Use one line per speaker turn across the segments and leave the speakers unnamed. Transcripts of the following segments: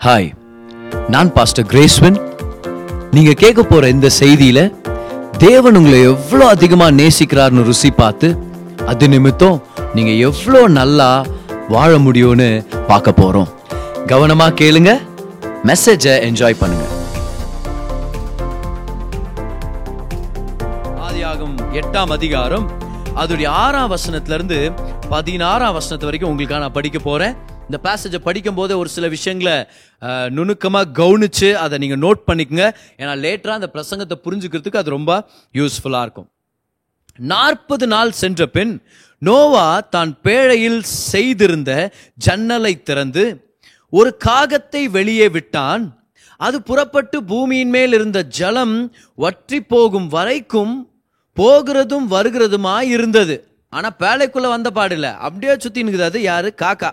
Hi நான் pastor கிரேஸ்வன் நீங்கள் கேட்க போகிற இந்த செய்தியில தேவன் உங்களை எவ்வளோ அதிகமாக நேசிக்கிறார்னு ருசி பார்த்து அது நிமித்தம் நீங்கள் எவ்வளோ நல்லா வாழ முடியும்னு பார்க்க போகிறோம் கவனமா கேளுங்க மெசேஜை என்ஜாய் பண்ணுங்க. ஆதியாகும் எட்டாம் அதிகாரம் அதோடைய ஆறாம் வசனத்துல இருந்து பதினாறாம் வசனத்து வரைக்கும் உங்களுக்காக நான் படிக்க போகிறேன் இந்த பேசேஜை படிக்கும்போது ஒரு சில விஷயங்களை நுணுக்கமாக கவனித்து அதை நீங்கள் நோட் பண்ணிக்கங்க. ஏன்னா லேட்டராக அந்த பிரசங்கத்தை புரிஞ்சுக்கிறதுக்கு அது ரொம்ப யூஸ்ஃபுல்லாக இருக்கும். நாற்பது நாள் சென்ற பின் நோவா தான் பேழையில் செய்திருந்த ஜன்னலை திறந்து ஒரு காகத்தை வெளியே விட்டான். அது புறப்பட்டு பூமியின் மேல் இருந்த ஜலம் வற்றி போகும் வரைக்கும் போகிறதும் வருகிறதுமாய் இருந்தது. ஆனால் பேழைக்குள்ளே வந்த பாடில்லை அப்படியே சுத்தி அது யாரு? காக்கா.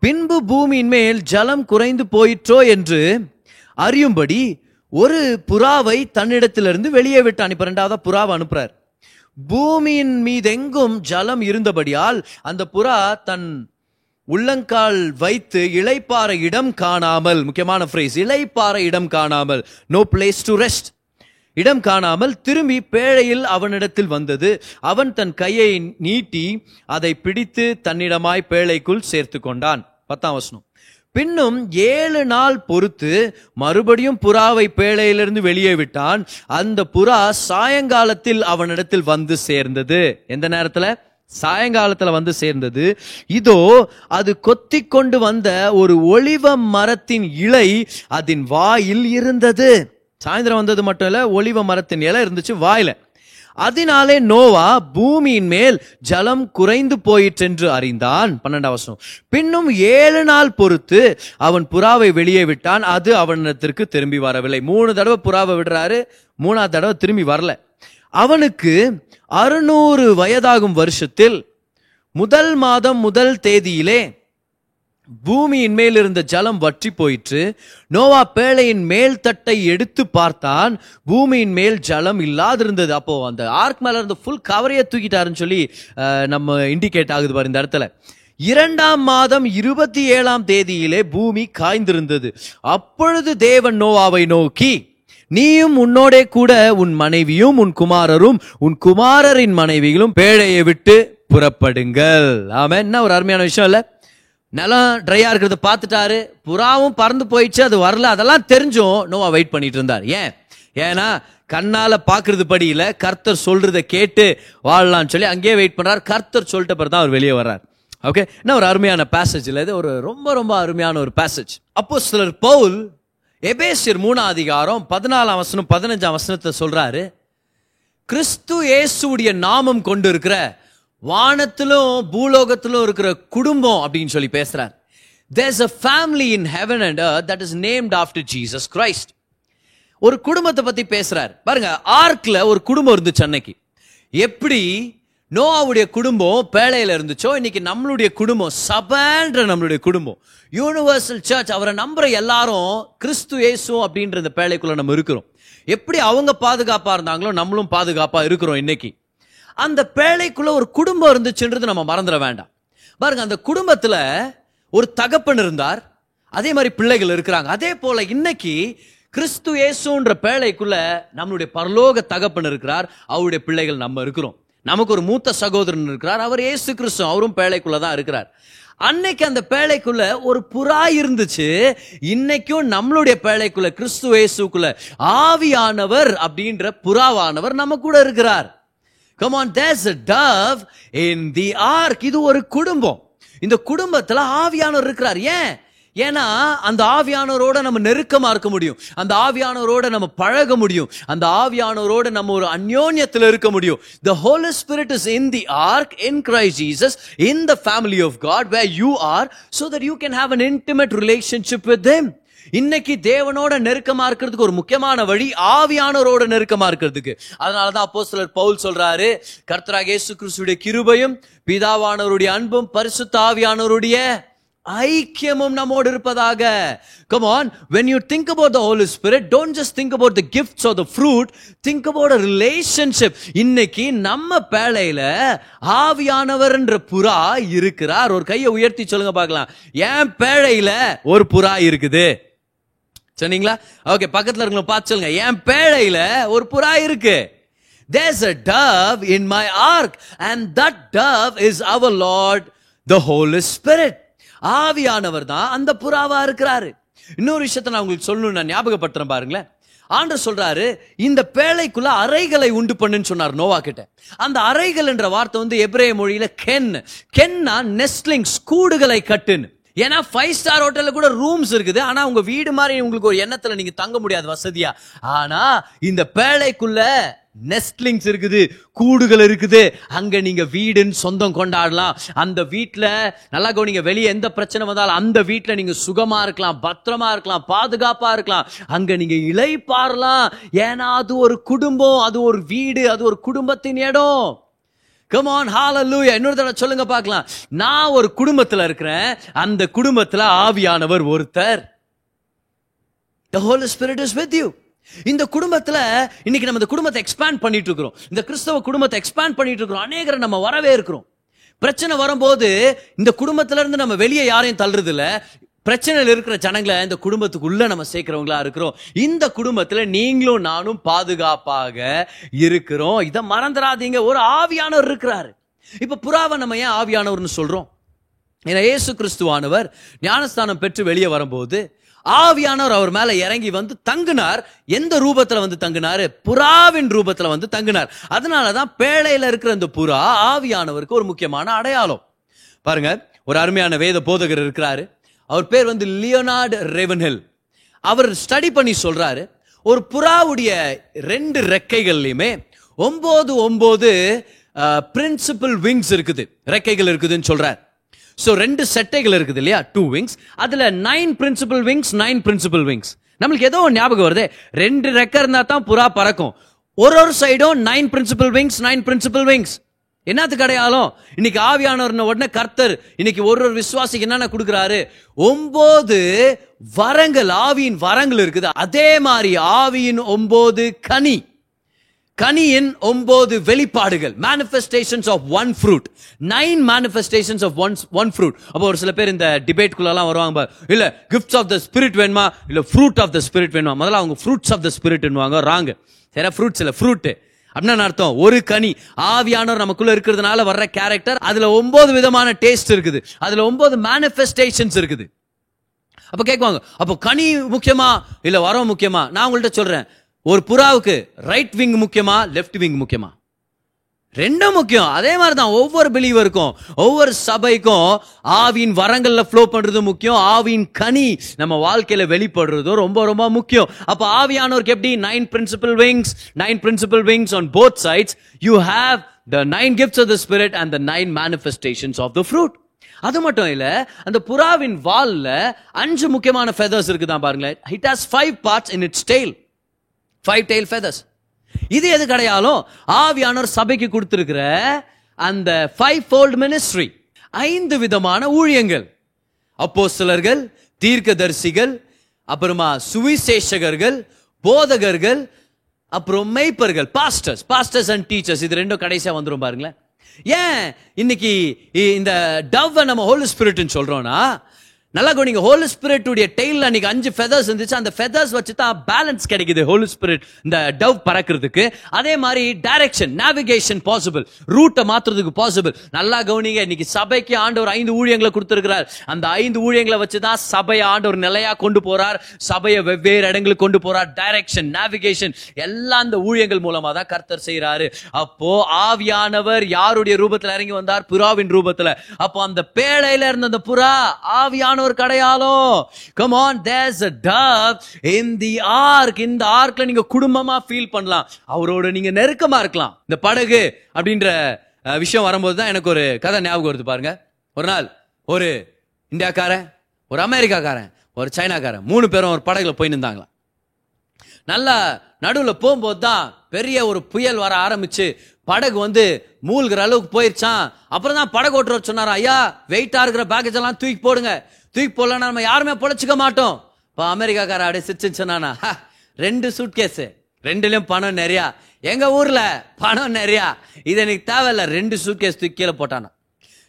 பின்பு பூமியின் மேல் ஜலம் குறைந்து போயிற்றோ என்று அறியும்படி ஒரு புறாவை தன்னிடத்திலிருந்து வெளியே விட்டு இப்ப ரெண்டாவதா புறாவை அனுப்புறார். பூமியின் மீதெங்கும் ஜலம் இருந்தபடியால் அந்த புறா தன் உள்ளங்கால் வைத்து இளைப்பாற இடம் காணாமல் முக்கியமான phrase இளைப்பாற இடம் காணாமல் நோ பிளேஸ் டு ரெஸ்ட் இடம் காணாமல் திரும்பி பேழையில் அவனிடத்தில் வந்தது. அவன் தன் கையை நீட்டி அதை பிடித்து தன்னிடமாய் பேழைக்குள் சேர்த்து கொண்டான். பத்தாம் வசனம். பின்னும் ஏழு நாள் பொறுத்து மறுபடியும் புறாவை பேழையிலிருந்து வெளியே விட்டான். அந்த புறா சாயங்காலத்தில் அவனிடத்தில் வந்து சேர்ந்தது. எந்த நேரத்துல? சாயங்காலத்துல வந்து சேர்ந்தது. இதோ அது கொத்தி கொண்டு வந்த ஒரு ஒளிவ மரத்தின் இலை அதன் வாயில் இருந்தது. சாயந்தரம் வந்தது மட்டும் இல்லை ஒளிவ மரத்தின் இலை இருந்துச்சு வாயில. அதனாலே நோவா பூமியின் மேல் ஜலம் குறைந்து போயிற்றென்று அறிந்தான் பன்னெண்டாம் வருஷம் பின்னும் ஏழு நாள் பொறுத்து அவன் புறாவை வெளியே விட்டான் அது அவனிடத்திற்கு திரும்பி வரவில்லை. மூணு தடவை புறாவை விடுறாரு மூணாவது தடவை திரும்பி வரல. அவனுக்கு அறுநூறு வயதாகும் வருஷத்தில் முதல் மாதம் முதல் தேதியிலே பூமியின் மேல் இருந்த ஜலம் வற்றி போயிற்று. நோவா பேழையின் மேல் தட்டை எடுத்து பார்த்தான். பூமியின் மேல் ஜலம் இல்லாதிருந்தது. அப்போ அந்த ஆர்க் மேல இருந்த ஃபுல் கவரையே தூக்கிட்டாருன்னு சொல்லி நம்ம இண்டிகேட் ஆகுது பாரு இந்த இடத்துல. இரண்டாம் மாதம் இருபத்தி ஏழாம் தேதியிலே பூமி காய்ந்திருந்தது. அப்பொழுது தேவன் நோவாவை நோக்கி நீயும் உன்னோடே கூட உன் மனைவியும் உன் குமாரரும் உன் குமாரரின் மனைவிகளும் பேழையை விட்டு புறப்படுங்கள். ஆமா என்ன ஒரு அருமையான விஷயம் இல்லை? நிலம் ட்ரையாக இருக்கிறத பார்த்துட்டாரு. புறாவும் பறந்து போயிடுச்சு அது வரல. அதெல்லாம் தெரிஞ்சும் நோவா வெயிட் பண்ணிட்டு இருந்தார். ஏன்? ஏன்னா கண்ணால் பார்க்கறது படியில் கர்த்தர் சொல்கிறத கேட்டு வாழலாம்னு சொல்லி அங்கேயே வெயிட் பண்ணுறார் கர்த்தர் சொல்லிட்ட பிறகு தான் அவர் வெளியே வர்றார். ஓகே என்ன ஒரு அருமையான பேசேஜ் இல்லை இது? ஒரு ரொம்ப ரொம்ப அருமையான ஒரு பேசேஜ் அப்போ சிலர் பவுல் எபேசியர் மூணாம் அதிகாரம் பதினாலாம் வசனம் பதினஞ்சாம் வசனத்தை சொல்கிறாரு கிறிஸ்து இயேசுடைய நாமம் கொண்டு இருக்கிற வானத்திலும் பூலோகத்திலும் இருக்கிற குடும்பம் அப்படின்னு சொல்லி பேசுறார். There's a family in heaven and that is named after Jesus Christ ஒரு குடும்பத்தை பத்தி பேசுறாரு. பாருங்க ஆர்க்ல ஒரு குடும்பம் இருந்துச்சு அன்னைக்கு எப்படி நோவாவுடைய குடும்பம் பேழையில இருந்துச்சோ இன்னைக்கு நம்மளுடைய குடும்பம் சபன்ற நம்மளுடைய குடும்பம். யூனிவர்சல் சர்ச் அவரை நம்புற எல்லாரும் கிறிஸ்து இயேசு அப்படின்ற இந்த பேழைக்குள்ள நம்ம இருக்கிறோம். எப்படி அவங்க பாதுகாப்பா இருந்தாங்களோ நம்மளும் பாதுகாப்பா இருக்கிறோம் இன்னைக்கு. அந்த பேழைக்குள்ள ஒரு குடும்பம் இருந்துச்சுன்றது நம்ம மறந்துட வேண்டாம். பாருங்க அந்த குடும்பத்துல ஒரு தகப்பன் இருந்தார். அதே மாதிரி பிள்ளைகள் இருக்கிறாங்க. அதே போல இன்னைக்கு கிறிஸ்து இயேசுன்ற பேழைக்குள்ள நம்மளுடைய பரலோக தகப்பன் இருக்கிறார். அவருடைய பிள்ளைகள் நம்ம இருக்கிறோம். நமக்கு ஒரு மூத்த சகோதரன் இருக்கிறார். அவர் இயேசு கிறிஸ்து அவரும் பேழைக்குள்ள தான் இருக்கிறார். அன்னைக்கு அந்த பேழைக்குள்ள ஒரு புறா இருந்துச்சு. இன்னைக்கும் நம்மளுடைய பேழைக்குள்ள கிறிஸ்து இயேசுக்குள்ள ஆவியானவர் அப்படின்ற புறாவானவர் நம்ம கூட இருக்கிறார். Come on there's a dove in the ark இது ஒரு குடும்பம் இந்த குடும்பத்தில் ஆவியானவர் இருக்கிறார் ஏன் ஏன்னா அந்த ஆவியானவரோட நம்ம நெருக்கமாக இருக்க முடியும் அந்த ஆவியானவரோட நம்ம பழக முடியும் அந்த ஆவியானவரோட நம்ம ஒரு அந்யோன்யத்தில் இருக்க முடியும் the Holy Spirit is in the ark in Christ Jesus in the family of God where you are so that you can have an intimate relationship with them இன்னைக்கு தேவனோட நெருக்கமா இருக்கிறதுக்கு ஒரு முக்கியமான வழி ஆவியானவரோட நெருக்கமா இருக்கிறதுக்கு. அதனாலதான் சிலர் பவுல் சொல்றாரு கர்த்தராக இயேசு கிறிஸ்துடைய கிருபையும் பிதாவானவருடைய அன்பும் பரிசுத்த ஆவியானவருடைய ஐக்கியமும் நம்மோடு இருப்பதாக. Come on when you think about the Holy Spirit don't just think about the gifts or the fruit think about a relationship இன்னைக்கு நம்ம பேழையில ஆவியானவர்ன்ற புறா இருக்கிறார். ஒரு கையை உயர்த்தி சொல்லுங்க பார்க்கலாம். என் பேழையில ஒரு புறா இருக்குது. சொன்னீங்களா? ஓகே பக்கத்தில் இருக்கவங்க பார்த்து சொல்லுங்க. என் பேழையில ஒரு புறா இருக்கு. There's a dove in my ark and that dove is our lord the holy spirit. ஆவியானவர் தான் அந்த புறாவா இருக்கிறாரு. இன்னொரு விஷயத்தை நான் உங்களுக்கு சொல்லணும் நான் ஞாபகப்படுத்துறேன் பாருங்களேன். ஆண்டு சொல்றாரு இந்த பேழைக்குள்ள அறைகளை உண்டு பண்ணுன்னு சொன்னார் நோவா கிட்ட. அந்த அறைகள் என்ற வார்த்தை வந்து எப்ரே மொழியில கென். கென்னா நெஸ்ட்லிங்ஸ் கூடுகளை கட்டுன்னு. ஏன்னா ஃபைவ் ஸ்டார் ஹோட்டலில் கூட ரூம்ஸ் இருக்குது. ஆனால் உங்கள் வீடு மாதிரி உங்களுக்கு ஒரு எண்ணத்தில் நீங்கள் தங்க முடியாது வசதியாக ஆனால் இந்த பேழைக்குள்ள நெஸ்ட்லிங்ஸ் இருக்குது கூடுகள் இருக்குது. அங்க நீங்க வீடுன்னு சொந்தம் கொண்டாடலாம். அந்த வீட்டில் நல்லா கவனிங்க வெளியே எந்த பிரச்சனை வந்தாலும் அந்த வீட்டில் நீங்க சுகமா இருக்கலாம் பத்திரமா இருக்கலாம் பாதுகாப்பா இருக்கலாம். அங்க நீங்க இளைப்பாறலாம் ஏன்னா அது ஒரு குடும்பம் அது ஒரு வீடு அது ஒரு குடும்பத்தின் இடம். கம் ஆன் ஹalleluya இன்னொரு தடவை சொல்லுங்க பார்க்கலாம். நான் ஒரு குடும்பத்துல இருக்கிறேன். அந்த குடும்பத்துல ஆவியானவர் ஒருத்தர். The holy spirit is with you. இந்த குடும்பத்துல இன்னைக்கு நம்ம இந்த குடும்பத்தை எக்ஸ்பேண்ட் பண்ணிட்டு இருக்கிறோம். இந்த கிறிஸ்தவ குடும்பத்தை எக்ஸ்பேண்ட் பண்ணிட்டு இருக்கிறோம். அநேகரை நம்ம வரவே இருக்கிறோம் பிரச்சனை வரும்போது இந்த குடும்பத்துல இருந்து நம்ம வெளியே யாரையும் தள்ளுறது இல்ல பிரச்சனையில் இருக்கிற ஜனங்களை இந்த குடும்பத்துக்குள்ள நம்ம சேர்க்கிறவங்களா இருக்கிறோம். இந்த குடும்பத்தில் நீங்களும் நானும் பாதுகாப்பாக இருக்கிறோம். இதை மறந்துடாதீங்க. ஒரு ஆவியானவர் இருக்கிறாரு. இப்ப புறாவை நம்ம ஏன் ஆவியானவர்னு சொல்றோம்? ஏன்னா இயேசு கிறிஸ்துவானவர் ஞானஸ்தானம் பெற்று வெளியே வரும்போது ஆவியானவர் அவர் மேல இறங்கி வந்து தங்குனார். எந்த ரூபத்துல வந்து தங்குனாரு? புறாவின் ரூபத்துல வந்து தங்குனார். அதனாலதான் பேழையில இருக்கிற இந்த புறா ஆவியானவருக்கு ஒரு முக்கியமான அடையாளம். பாருங்க ஒரு அருமையான வேத போதகர் இருக்கிறாரு. அவர் பேர் வந்து லியோனார்டு ரெவன்ஹில். அவர் ஸ்டடி பண்ணி சொல்றாரு ஒரு புறாவுடைய ரெண்டு ரெக்கைகள்லையுமே ஒம்பது ஒம்பது பிரின்சிபல் விங்ஸ் இருக்குது. ரெக்கைகள் இருக்குதுன்னு சொல்றார். ஸோ ரெண்டு செட்டைகள் இருக்குது இல்லையா? டூ விங்ஸ் அதில் nine principal wings nine principal wings நம்மளுக்கு ஏதோ ஞாபகம் வருது. ரெண்டு ரெக்கை இருந்தால் தான் புறா பறக்கும். ஒரு ஒரு சைடும் nine principal wings nine principal wings என்னத்துக்கு அடையாளம் இன்னைக்கு ஆவியானவர் உடனே கர்த்தர் இன்னைக்கு ஒரு ஒரு விசுவாசிக்கு என்னென்ன கொடுக்குறாரு? ஒன்பது வரங்கள் ஆவியின் வரங்கள் இருக்குது. அதே மாதிரி ஆவியின் ஒன்பது கனி. கனியின் ஒன்பது வெளிப்பாடுகள். Manifestations of one fruit nine manifestations of one one fruit அப்போ ஒரு சில பேர் இந்த டிபேட்குள்ளலாம் வருவாங்க இல்ல கிஃப்ட்ஸ் ஆஃப் த ஸ்பிரிட் வேணுமா? இல்ல ஃப்ரூட் ஆஃப் த ஸ்பிரிட் வேணுமா? முதல்ல அவங்க ஃப்ரூட்ஸ் ஆஃப் த ஸ்பிரிட்னுவாங்க ராங் சரி ஃப்ரூட்ஸ் இல்லை ஃப்ரூட்டு அப்படின்னா அர்த்தம்? ஒரு கனி. ஆவியானவர் நமக்குள்ள இருக்கிறதுனால வர்ற கேரக்டர் அதுல ஒன்பது விதமான டேஸ்ட் இருக்குது. அதுல ஒன்பது மேனிஃபெஸ்டேஷன்ஸ் இருக்குது. அப்ப கேட்குவாங்க அப்போ கனி முக்கியமா? இல்ல வரம் முக்கியமா? நான் உங்கள்கிட்ட சொல்றேன். ஒரு புறாவுக்கு ரைட் விங் முக்கியமா லெஃப்ட் விங் முக்கியமா? ரெண்டும் முக்கியம். அதே மாதிரி தான் ஒவ்வொரு பிலீவருக்கும் ஒவ்வொரு சபைக்கும் ஆவியின் வரங்களில் ஃப்ளோ பண்ணுறது முக்கியம். ஆவியின் கனி நம்ம வாழ்க்கையில் வெளிப்படுறதும் ரொம்ப ரொம்ப முக்கியம். அப்போ ஆவியானோருக்கு எப்படி? Nine principal wings nine principal wings on both sides you have the nine gifts of the spirit and the nine manifestations of the fruit அது மட்டும் இல்ல அந்த புறாவின் வால்ல அஞ்சு முக்கியமான ஃபெதர்ஸ் இருக்குதான் பாருங்களேன். It has five parts in its tail five tail feathers இது எது கிடையாலும் ஆவியானவர் சபைக்கு கொடுத்திருக்கிற அந்த ஃபைவ் ஃபோல்ட் மினிஸ்ட்ரி ஐந்து விதமான ஊழியங்கள். அப்போஸ்தலர்கள் தீர்க்கதரிசிகள் அப்புறமா சுவிசேஷகர்கள் போதகர்கள் அப்புறம் மெய்ப்பர்கள் பாஸ்டர்ஸ் பாஸ்டர்ஸ் அண்ட் டீச்சர்ஸ் இது ரெண்டும் கடைசியாக வந்துரும் பாருங்களேன். ஏன் இன்னைக்கு இந்த டவ்வை நம்ம ஹோலி ஸ்பிரிட்னு சொல்கிறோன்னா நல்லா கவனிங்க. ஹோலி ஸ்பிரிட்டுடைய உடைய அன்னைக்கு அஞ்சு ஃபெதர்ஸ் இருந்துச்சு. அந்த ஃபெதர்ஸ் வச்சு தான் பேலன்ஸ் கிடைக்குது. ஹோலி ஸ்பிரிட் இந்த டவ் பறக்கிறதுக்கு. அதே மாதிரி டைரக்ஷன் நேவிகேஷன் பாசிபிள் ரூட்டை மாத்துறதுக்கு பாசிபிள் நல்லா கவனிங்க. இன்னைக்கு சபைக்கு ஆண்டவர் ஐந்து ஊழியங்களை கொடுத்துருக்கிறார். அந்த ஐந்து ஊழியங்களை வச்சு தான் சபையை ஆண்டவர் நிலையா கொண்டு போறார். சபையை வெவ்வேறு இடங்களுக்கு கொண்டு போறார். டைரக்ஷன் நேவிகேஷன் எல்லாம் அந்த ஊழியங்கள் மூலமா தான் கர்த்தர் செய்யறாரு அப்போ ஆவியானவர் யாருடைய ரூபத்தில் இறங்கி வந்தார்? புறாவின் ரூபத்தில். அப்போ அந்த பேழையில இருந்த அந்த புறா ஆவியானவர் கடையாளம் come on there's a dove in the இந்த ஆர்க்ல நீங்க குடும்பமா ஃபீல் பண்ணலாம். அவரோட நீங்க நெருக்கமா இருக்கலாம். இந்த படகு அப்படின்ற விஷயம் வரும்போது தான் எனக்கு ஒரு கதை ஞாபகம் வருது பாருங்க. ஒரு நாள் ஒரு இந்தியாக்காரன் ஒரு அமெரிக்காக்காரன் ஒரு சைனாக்காரன் மூணு பேரும் ஒரு படகுல போய் நின்றாங்களாம் நல்லா நடுவுல போகும்போது தான் பெரிய ஒரு புயல் வர ஆரம்பிச்சு படகு வந்து மூழ்கிற அளவுக்கு போயிருச்சான் அப்புறம் தான் படகு ஓட்டுறவர் சொன்னார் ஐயா வெயிட்டா இருக்கிற பேக்கேஜ் எல்லாம் தூக்கி போடுங்க. தூக்கி போடலாம் நம்ம யாருமே பொழைச்சிக்க மாட்டோம். இப்போ அமெரிக்காக்கார அப்படியே சிரிச்சு சொன்னானா "ஹ, ரெண்டு சூட்கேஸு ரெண்டுலேயும் பணம் நிறையா. எங்கள் ஊரில் பணம் நிறையா. இது எனக்கு தேவையில்ல. ரெண்டு சூட்கேஸ் தூக்கி கீழே போட்டானா.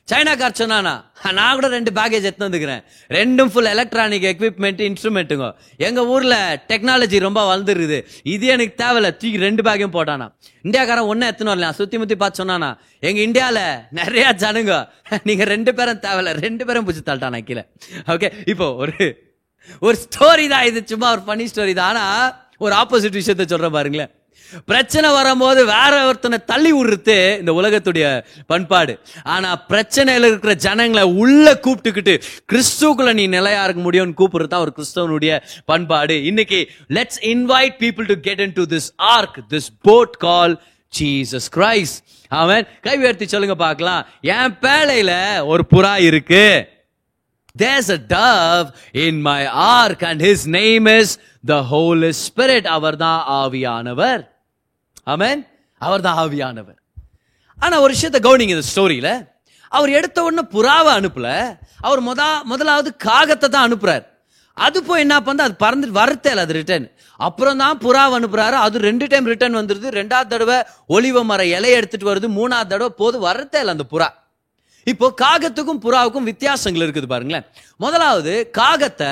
சைனாக்கார் சொன்னானா நான் கூட ரெண்டு பேக்கேஜ் எடுத்து வந்துக்கிறேன். ரெண்டும் ஃபுல் எலக்ட்ரானிக் எக்யூப்மெண்ட் இன்ஸ்ட்ருமெண்ட்டுங்க எங்கள் ஊரில் டெக்னாலஜி ரொம்ப வளர்ந்துருக்குது. இது எனக்கு தேவையில்ல. தூக்கி ரெண்டு பேக்கையும் போட்டானா. இந்தியாக்காரன் ஒன்றும் எத்தனை வரல சுற்றி முற்றி பார்த்து சொன்னானா எங்கள் இந்தியாவில் நிறையா ஜனங்க. நீங்கள் ரெண்டு பேரும் தேவையில்ல. ரெண்டு பேரும் பிடிச்சி தள்ளிட்டானா கீழே ஓகே இப்போ ஒரு ஒரு ஸ்டோரி தான் இது. சும்மா ஒரு ஃபனி ஸ்டோரி தான். ஆனால் ஒரு ஆப்போசிட் விஷயத்த சொல்கிறேன் பாருங்களேன். பிரச்சனை வரும்போது வேற ஒருத்தனை தள்ளி விடுறது இந்த உலகத்துடைய பண்பாடு. ஆனா பிரச்சனையில இருக்கிற ஜனங்களை உள்ள கூப்பிட்டுக்கிட்டு கிறிஸ்துக்குள்ள நீ நிலையா இருக்க முடியும்னு கூப்பிடுறது தான் ஒரு கிறிஸ்தவனுடைய பண்பாடு. இன்னைக்கு let's invite people to get into this ark this boat call Jesus Christ அவன் கை உயர்த்தி சொல்லுங்க பார்க்கலாம். என் பேழையில ஒரு புறா இருக்கு. There's a dove in my ark and his name is the Holy Spirit. அவர்தான் ஆவியானவர். ஆமேன். அவர் தான் ஆவியானவர். ஆனால் ஒரு விஷயத்தை கவனிங்க இந்த ஸ்டோரியில் அவர் எடுத்த உடனே புறாவை அனுப்பல. அவர் முத முதலாவது காகத்தை தான் அனுப்புறாரு. அது போய் என்ன பண்ணா அது பறந்து வரத்தேல அது ரிட்டர்ன் அப்புறம் தான் புறாவை அனுப்புறாரு. அது ரெண்டு டைம் ரிட்டர்ன் வந்துருது. ரெண்டாவது தடவை ஒளிவ மர இலையை எடுத்துட்டு வருது. மூணாவது தடவை போது வரத்தேல அந்த புறா. இப்போ காகத்துக்கும் புறாவுக்கும் வித்தியாசங்கள் இருக்குது பாருங்களேன். முதலாவது காகத்தை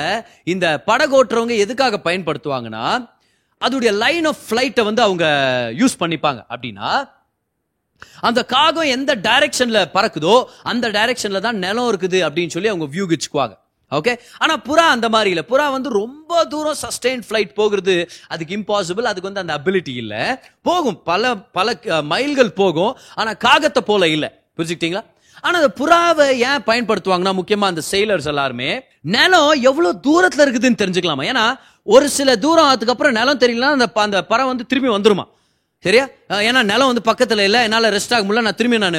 இந்த படகோட்டுறவங்க எதுக்காக பயன்படுத்துவாங்கன்னா அதோடைய லைன் ஆஃப் ஃப்ளைட்டை வந்து அவங்க யூஸ் பண்ணிப்பாங்க. அப்படின்னா அந்த காகம் எந்த டைரக்ஷன்ல பறக்குதோ அந்த டைரக்ஷன்ல தான் நிலம் இருக்குது அப்படின்னு சொல்லி அவங்க வியூகிச்சுக்குவாங்க ஓகே ஆனா புறா அந்த மாதிரி இல்லை. புறா வந்து ரொம்ப தூரம் சஸ்டெயின் ஃபிளைட் போகிறது அதுக்கு இம்பாசிபிள் அதுக்கு வந்து அந்த அபிலிட்டி இல்லை. போகும். பல பல மைல்கள் போகும். ஆனா காகத்தை போல இல்லை. புரிஞ்சுக்கிட்டீங்களா? ஆனா அந்த புறாவை ஏன் பயன்படுத்துவாங்கன்னா முக்கியமா அந்த செயலர்ஸ் எல்லாருமே நிலம் எவ்வளவு தூரத்துல இருக்குதுன்னு தெரிஞ்சுக்கலாமா? ஏன்னா ஒரு சில தூரம் அதுக்கப்புறம் நிலம் தெரியலனா அந்த அந்த பறவை வந்து திரும்பி வந்துருமா? சரியா? ஏன்னா நிலம் வந்து பக்கத்தில் இல்லை என்னால் ரெஸ்ட் ஆக முடியல நான் திரும்பி நான்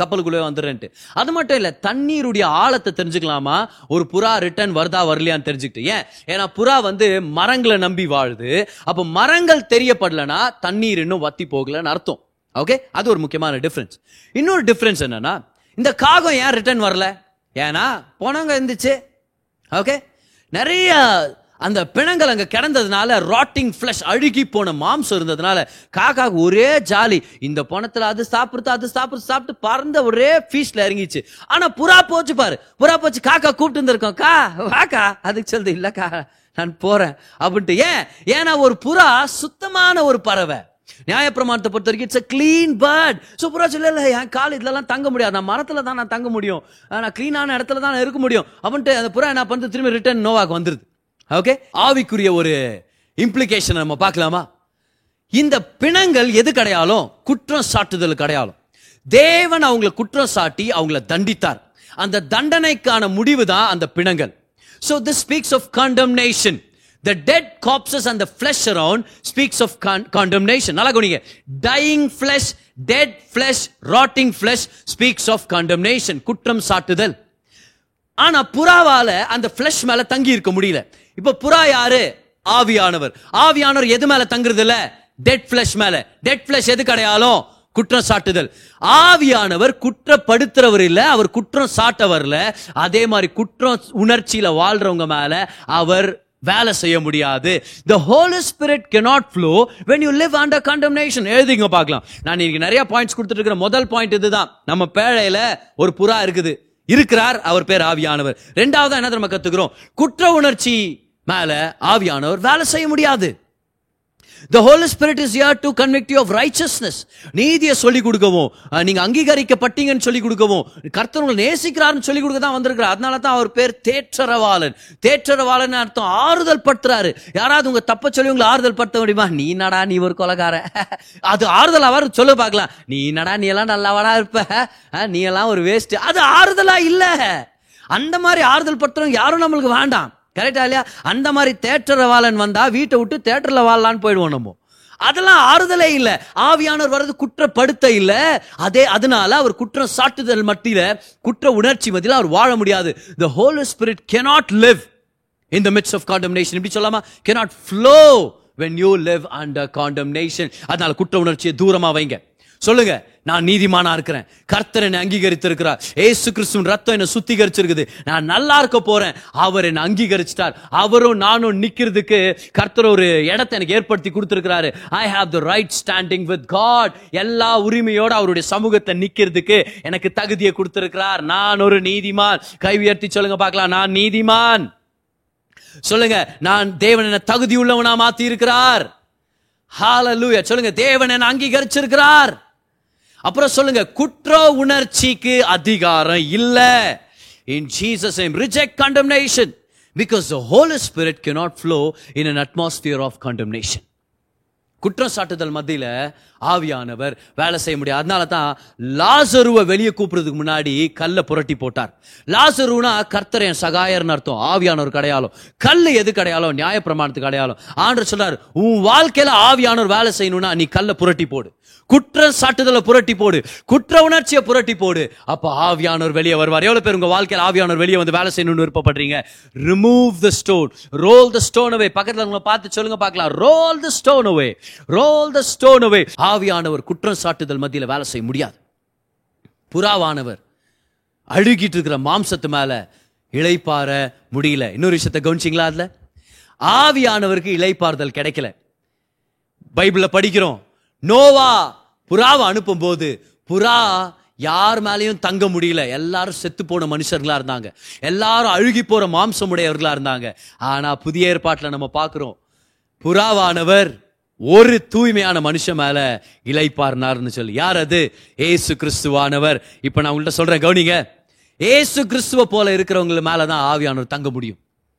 கப்பலுக்குள்ளே வந்துடுறேன்ட்டு. அது மட்டும் இல்லை தண்ணீருடைய ஆழத்தை தெரிஞ்சுக்கலாமா? ஒரு புறா ரிட்டர்ன் வருதா வரலையான்னு தெரிஞ்சுக்கிட்டு. ஏன்? ஏன்னா புறா வந்து மரங்களை நம்பி வாழுது. அப்போ மரங்கள் தெரியப்படலனா தண்ணீர் இன்னும் வத்தி போகலன்னு அர்த்தம். ஓகே அது ஒரு முக்கியமான டிஃப்ரென்ஸ் இன்னொரு டிஃப்ரென்ஸ் என்னன்னா இந்த காகம் ஏன் ரிட்டர்ன் வரல? ஏன்னா போனவங்க இருந்துச்சு. ஓகே நிறைய அந்த பிணங்கள் அங்கே கிடந்ததுனால ராட்டிங் ஃப்ளஷ் அழுகி போன மாம்சம் இருந்ததுனால காக்காக்கு ஒரே ஜாலி. இந்த பணத்தில் அது சாப்பிடுறது அது சாப்பிடுறது சாப்பிட்டு பறந்த ஒரே ஃபீஸ்ட்ல இறங்கிச்சு ஆனால் புறா போச்சு பாரு. புறா போச்சு காக்கா கூப்பிட்டு இருந்திருக்கோம் கா வாக்கா அதுக்கு சொல்லுது இல்லைக்கா நான் போறேன். அப்படின்ட்டு ஏன்? ஏன்னா ஒரு புறா சுத்தமான ஒரு பறவை. நியாயப்பிரமாணத்தை பொறுத்த வரைக்கும் இட்ஸ் கிளீன் பேர்ட் ஸோ புறா சொல்ல இல்லை என் கால் இதெல்லாம் தங்க முடியாது. நான் மரத்துல தான் நான் தங்க முடியும். நான் க்ளீனான இடத்துல தான் இருக்க முடியும். அப்படின்ட்டு அந்த புறா என்ன பண்ணுறது திரும்பி ரிட்டர்ன் நோவாக்கு வந்துருது. ஓகே ஆவிக்குரிய ஒரு இம்ப்ளிகேஷன் நம்ம பார்க்கலாமா இந்த பிணங்கள் எது கிடையாலும் குற்றம் சாட்டுதல் கிடையாலும் தேவன் அவங்கள குற்றம் சாட்டி அவங்கள தண்டித்தார் அந்த தண்டனைக்கான முடிவு தான் அந்த பிணங்கள் so this speaks of condemnation the dead corpses அந்த flesh around speaks of condemnation நல்லா கவனிங்க dying flesh dead flesh rotting flesh speaks of condemnation குற்றம் சாட்டுதல் ஆனா புறாவால அந்த பிளஷ் மேல தங்கி இருக்க முடியல. இப்ப புறா யாரு? ஆவியானவர். ஆவியானவர் எது மேல தங்குறது இல்ல? டெட் பிளஷ் மேல. டெட் பிளஷ் எது கிடையாலும்? குற்றம் சாட்டுதல். ஆவியானவர் குற்றப்படுத்துறவர் இல்ல அவர் குற்றம் சாட்ட வரல அதே மாதிரி குற்றம் உணர்ச்சியில வாழ்றவங்க மேல அவர் வேலை செய்ய முடியாது. The Holy spirit cannot flow when you live under condemnation எழுதிங்க பார்க்கலாம். நான் இன்னைக்கு நிறைய பாயிண்ட்ஸ் கொடுத்துட்டு இருக்கிற முதல் பாயிண்ட் இதுதான். நம்ம பேழையில ஒரு புறா இருக்குது. இருக்கிறார். அவர் பேர் ஆவியானவர். ரெண்டாவது என்ன நம்ம கத்துக்கிறோம்? குற்ற உணர்ச்சி மேல ஆவியானவர் வேலை செய்ய முடியாது. The Holy Spirit is here to convict you of righteousness நீதியை சொல்லிக் கொடுக்கவும் நீங்க அங்கீகரிக்கப்பட்டீங்கன்னு சொல்லிக் கொடுக்கவும் கர்த்தர் உங்களை நேசிக்கிறாருன்னு சொல்லிக் கொடுக்க தான் வந்திருக்கிறார். அதனால தான் அவர் பேர் தேற்றரவாளன். தேற்றரவாளன் அர்த்தம் ஆறுதல் படுத்துறாரு. யாராவது உங்க தப்ப சொல்லி உங்களை ஆறுதல் படுத்த முடியுமா? நீ நடா நீ ஒரு கொலகார. அது ஆறுதல் அவர் சொல்ல பார்க்கலாம். நீ நடா நீ எல்லாம் நல்லவடா இருப்ப? அஹ், நீ எல்லாம் ஒரு வேஸ்ட் அது ஆறுதலா இல்ல. அந்த மாதிரி ஆறுதல் படுத்துறவங்க யாரும் நம்மளுக்கு வேண்டாம். கரெக்டா இல்லையா? அந்த மாதிரி தேட்டரவாளன் வந்தா வீட்டை விட்டு தேட்டர்ல வாழலான்னு போயிடுவோம் நம்ம. அதெல்லாம் ஆறுதலே இல்லை. ஆவியானவர் வர்றது குற்றப்படுத்த இல்லை. அதே அதனால அவர் குற்றம் சாட்டுதல் மத்தியில குற்ற உணர்ச்சி மத்தியில் அவர் வாழ முடியாது. The Holy Spirit cannot live in the midst of condemnation இப்படி சொல்லாமா? Cannot flow when you live and condemnation அதனால குற்ற உணர்ச்சியை தூரமா வைங்க. சொல்லுங்க நான் நீதிமானா இருக்கிறேன். கர்த்தர் என்னை அங்கீகரித்திருக்கிறார். ஏசு கிறிஸ்துவின் ரத்தம் என்னை சுத்திகரிச்சிருக்குது. நான் நல்லா இருக்க போறேன். அவர் என்னை அங்கீகரிச்சிட்டார். அவரும் நானும் நிக்கிறதுக்கு கர்த்தர் ஒரு இடத்தை எனக்கு ஏற்படுத்தி கொடுத்திருக்கிறாரு. I have the right standing with God எல்லா உரிமையோட அவருடைய சமூகத்தை நிக்கிறதுக்கு எனக்கு தகுதியை கொடுத்திருக்கிறார். நான் ஒரு நீதிமான். கை உயர்த்தி சொல்லுங்க பார்க்கலாம். நான் நீதிமான். சொல்லுங்க நான் தேவன் என்ன தகுதி உள்ளவனா மாத்தி இருக்கிறார் ஹாலலூயா சொல்லுங்க தேவன் என்ன அங்கீகரிச்சிருக்கிறார். அப்புறம் சொல்லுங்க குற்ற உணர்ச்சிக்கு அதிகாரம் இல்ல. In Jesus name reject condemnation because the Holy Spirit not flow in an atmosphere of condemnation குற்றம் சாட்டுதல் மத்தியில் ஆவியானவர் வேலை செய்ய முடியாது. அதனால தான் லாசருவை வெளியே கூப்பிடுறதுக்கு முன்னாடி கல்லை புரட்டி போட்டார். லாசருனா கர்த்தர் என் சகாயர்னு அர்த்தம். ஆவியானவர் அடையாளம் கல் எது கிடையாலும் நியாயப்பிரமாணத்துக்கு கிடையாலும் ஆண்டு சொல்றார் உன் வாழ்க்கையில் ஆவியானவர் வேலை செய்யணும்னா நீ கல்லை புரட்டி போடு. குற்ற சாட்டுதலை புரட்டி போடு. குற்ற உணர்ச்சியை புரட்டி போடு. அப்போ ஆவியானவர் வெளியே வருவார். எவ்வளோ பேர் உங்கள் வாழ்க்கையில் ஆவியானவர் வெளியே வந்து வேலை செய்யணும்னு விருப்பப்படுறீங்க? Remove the stone roll the stone away பக்கத்தில் உங்களை பார்த்து சொல்லுங்க பார்க்கலாம். Roll the stone away roll the stone away ஆவியானவர் குற்றம் சாட்டுதல் மத்தியில் வேலை செய்ய முடியாது. புறாவானவர் அழுகிட்டு இருக்கிற மாம்சத்து மேலே இழைப்பார முடியல. இன்னொரு விஷயத்தை கவனிச்சிங்களா அதில்? ஆவியானவருக்கு இழைப்பாறுதல் கிடைக்கல. பைபிளில் படிக்கிறோம். நோவா புறாவை அனுப்பும்போது புறா யார் மேலேயும் தங்க முடியல. எல்லாரும் செத்து போன மனுஷர்களா இருந்தாங்க. எல்லாரும் அழுகி போற மாம்சம் உடையவர்களா இருந்தாங்க. ஆனா புதிய ஏற்பாட்டில் நம்ம பார்க்குறோம் புறாவானவர் ஒரு தூய்மையான மனுஷன் மேல இளைப்பார்னார்னு சொல்லி. யார் அது? ஏசு கிறிஸ்துவானவர். இப்ப நான் உங்கள்ட்ட சொல்றேன் கவனிங்க. ஏசு கிறிஸ்துவ போல இருக்கிறவங்க மேலதான் ஆவியானவர் தங்க முடியும்.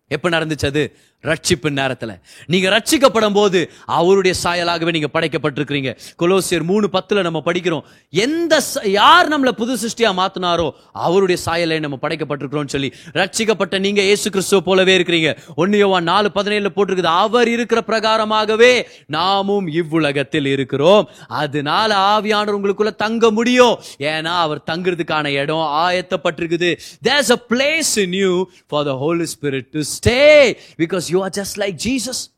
எப்ப நடந்துச்சு அது? ரட்சிப்பு நேரத்தில். நீங்க ரட்சிக்கப்படும் போது அவருடைய சாயலாகவே நீங்க படைக்கப்பட்டிருக்கிறீங்க. கொலோசியர் மூணு பத்துல நம்ம படிக்கிறோம். எந்த யார் நம்மளை புது சிருஷ்டியா மாத்தினாரோ அவருடைய சாயலை நம்ம படைக்கப்பட்டிருக்கிறோம் சொல்லி. ரட்சிக்கப்பட்ட நீங்க ஏசு கிறிஸ்துவ போலவே இருக்கிறீங்க. ஒன்னியோவா நாலு பதினேழுல போட்டிருக்குது. அவர் இருக்கிற பிரகாரமாகவே நாமும் இவ்வுலகத்தில் இருக்கிறோம். அதனால ஆவியானவர் உங்களுக்குள்ள தங்க முடியும். ஏன்னா அவர் தங்குறதுக்கான இடம் ஆயத்தப்பட்டிருக்குது. There's a place in you for the Holy Spirit to stay because because you are just like jesus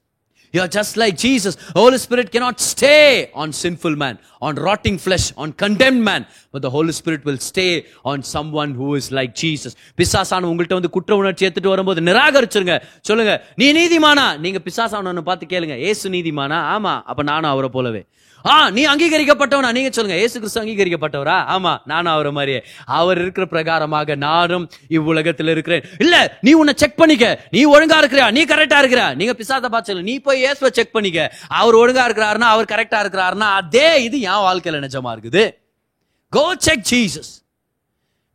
you are just like jesus holy spirit cannot stay on sinful man on rotting flesh on condemned man but the holy spirit will stay on someone who is like jesus பிசாசான உங்கள்கிட்ட வந்து குற்ற உணர்ச்சி எடுத்துட்டு வரும்போது நிராகரிச்சிருங்க சொல்லுங்க நீ நீதிமானா நீங்க பிசாசானவனை பார்த்து கேளுங்க ஏசு நீதிமானா ஆமா அப்ப நானும் அவரை போலவே ஆ நீ அங்கீகரிக்கப்பட்டவனா? நீங்க சொல்லுங்க. ஏசு கிறிஸ்து அங்கீகரிக்கப்பட்டவரா? ஆமா நானும் அவரை மாதிரியே. அவர் இருக்கிற பிரகாரமாக நானும் இவ்வுலகத்தில் இருக்கிறேன். இல்ல நீ உன்னை செக் பண்ணிக்க. நீ ஒழுங்கா இருக்கிறியா நீ கரெக்டா இருக்கிறா. நீங்க பிசாத பாச்சல நீ போய் இயேசுவை செக் பண்ணிக்க. அவர் ஒழுங்கா இருக்கிறாருன்னா அவர் கரெக்டா இருக்கிறாருன்னா அதே இது என் வாழ்க்கையில நிஜமா இருக்குது. Go check Jesus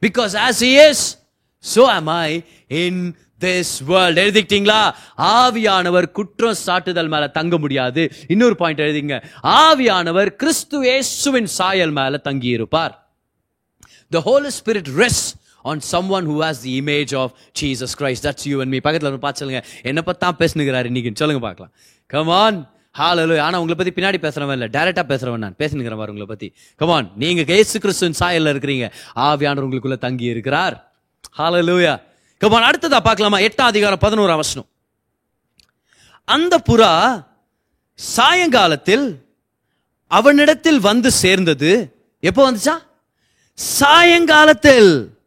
because as is so so I in this world எழுதிக்கிட்டீங்களா? ஆவியானவர் குற்றம் சாட்டுதல் மேல தங்க முடியாது. இன்னொரு பாயிண்ட் எழுதிங்க. ஆவியானவர் கிறிஸ்து ஏசுவின் சாயல் மேல தங்கி இருப்பார் the holy Spirit rests someone who has has image image of christ. That's that's you me. Me வந்து பார்த்து சொல்லுங்க. என்ன பார்த்தா பேசுனுகிறாரு இன்னைக்கு? சொல்லுங்க பார்க்கலாம். Come on on. ஹalleluya உங்களை பற்றி பின்னாடி பேசுகிறவன் இல்லை. டேரெக்டாக பேசுகிறவன் நான். பேசுனுகிறேன் உங்களை பற்றி கமான் நீங்கள் கேசு கிறிஸ்துவின் சாயல்ல இருக்கிறீங்க. ஆவியானவர் உங்களுக்குள்ளே தங்கி இருக்கிறார் ஹalleluya கபான் அடுத்ததா பார்க்கலாமா? எட்டாம் அதிகாரம் பதினோராம் வசனம். அந்த புறா சாயங்காலத்தில் அவனிடத்தில் வந்து சேர்ந்தது. எப்போ வந்துச்சா? சாயங்காலத்தில்.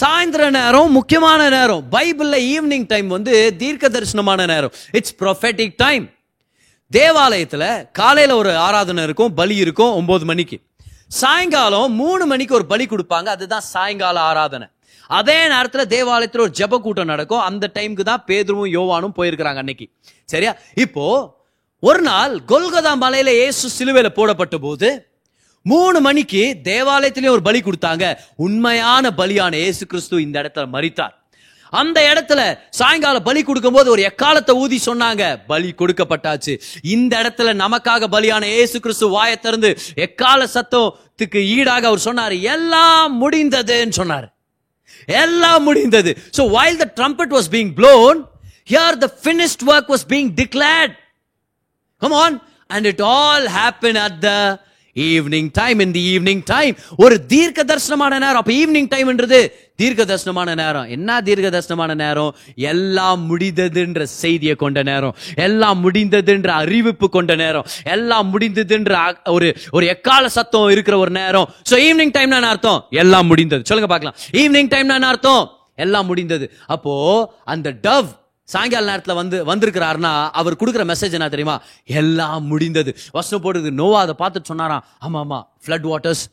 சாயந்தர நேரம் முக்கியமான நேரம். பைபிள்ல ஈவினிங் டைம் வந்து தீர்க்க தரிசனமான நேரம். இட்ஸ் ப்ரொஃபெட்டிக் டைம் தேவாலயத்தில் காலையில் ஒரு ஆராதனை இருக்கும் பலி இருக்கும் ஒன்பது மணிக்கு. சாயங்காலம் மூணு மணிக்கு ஒரு பலி கொடுப்பாங்க. அதுதான் சாயங்கால ஆராதனை. அதே நேரத்தில் தேவாலயத்தில் ஒரு ஜப கூட்டம் நடக்கும். அந்த டைமுக்கு தான் பேதுருவும் யோவானும் போயிருக்கிறாங்க அன்னைக்கு. சரியா? இப்போ ஒரு நாள் கொல்கதா மலையில இயேசு சிலுவையில போடப்பட்ட போது மூணு மணிக்கு தேவாலயத்திலே ஒரு பலி கொடுத்தாங்க. உண்மையான பலியான இயேசு கிறிஸ்து இந்த இடத்துல மறித்தார் அந்த இடத்துல சாயங்கால பலி கொடுக்கும்போது ஒரு எக்காலத்தை ஊதி சொன்னாங்க. பலி கொடுக்கப்பட்டாச்சு. இந்த இடத்துல நமக்காக பலியான இயேசு கிறிஸ்து வாயை திறந்து எக்கால சத்தத்துக்கு ஈடாக அவர் சொன்னார். எல்லாம் முடிந்ததுன்னு சொன்னார். எல்லாம் முடிந்தது so while the trumpet was being blown here the finished work was being declared come on and it all happen at the evening time in the evening time ஒரு தீர்க்க தரிசனமான நேரம் அப்போ ஈவினிங் டைம்ன்றது தீர்க்க தரிசனமான நேரம். என்ன தீர்க்க தரிசனமான நேரம்? எல்லாம் முடிந்ததுன்ற செய்தியை கொண்ட நேரம். எல்லாம் முடிந்ததுன்ற அறிவிப்பு கொண்ட நேரம். எல்லாம் முடிந்ததுன்ற ஒரு ஒரு எக்கால சத்தம் இருக்கிற ஒரு நேரம். சோ ஈவினிங் டைம்னா என்ன அர்த்தம்? எல்லாம் முடிந்தது. சொல்லுங்க பார்க்கலாம். ஈவினிங் டைம்னா என்ன அர்த்தம்? எல்லாம் முடிந்தது. அப்போ அந்த டவ் சாயங்கால நேரத்தில் வந்து வந்திருக்கிறாருன்னா அவர் கொடுக்குற மெசேஜ் என்ன தெரியுமா? எல்லாம் முடிந்தது. வசனம் போடுறது நோவா அதை பார்த்துட்டு சொன்னாராம். ஆமாம் ஆமாம். ஃப்ளட் வாட்டர்ஸ்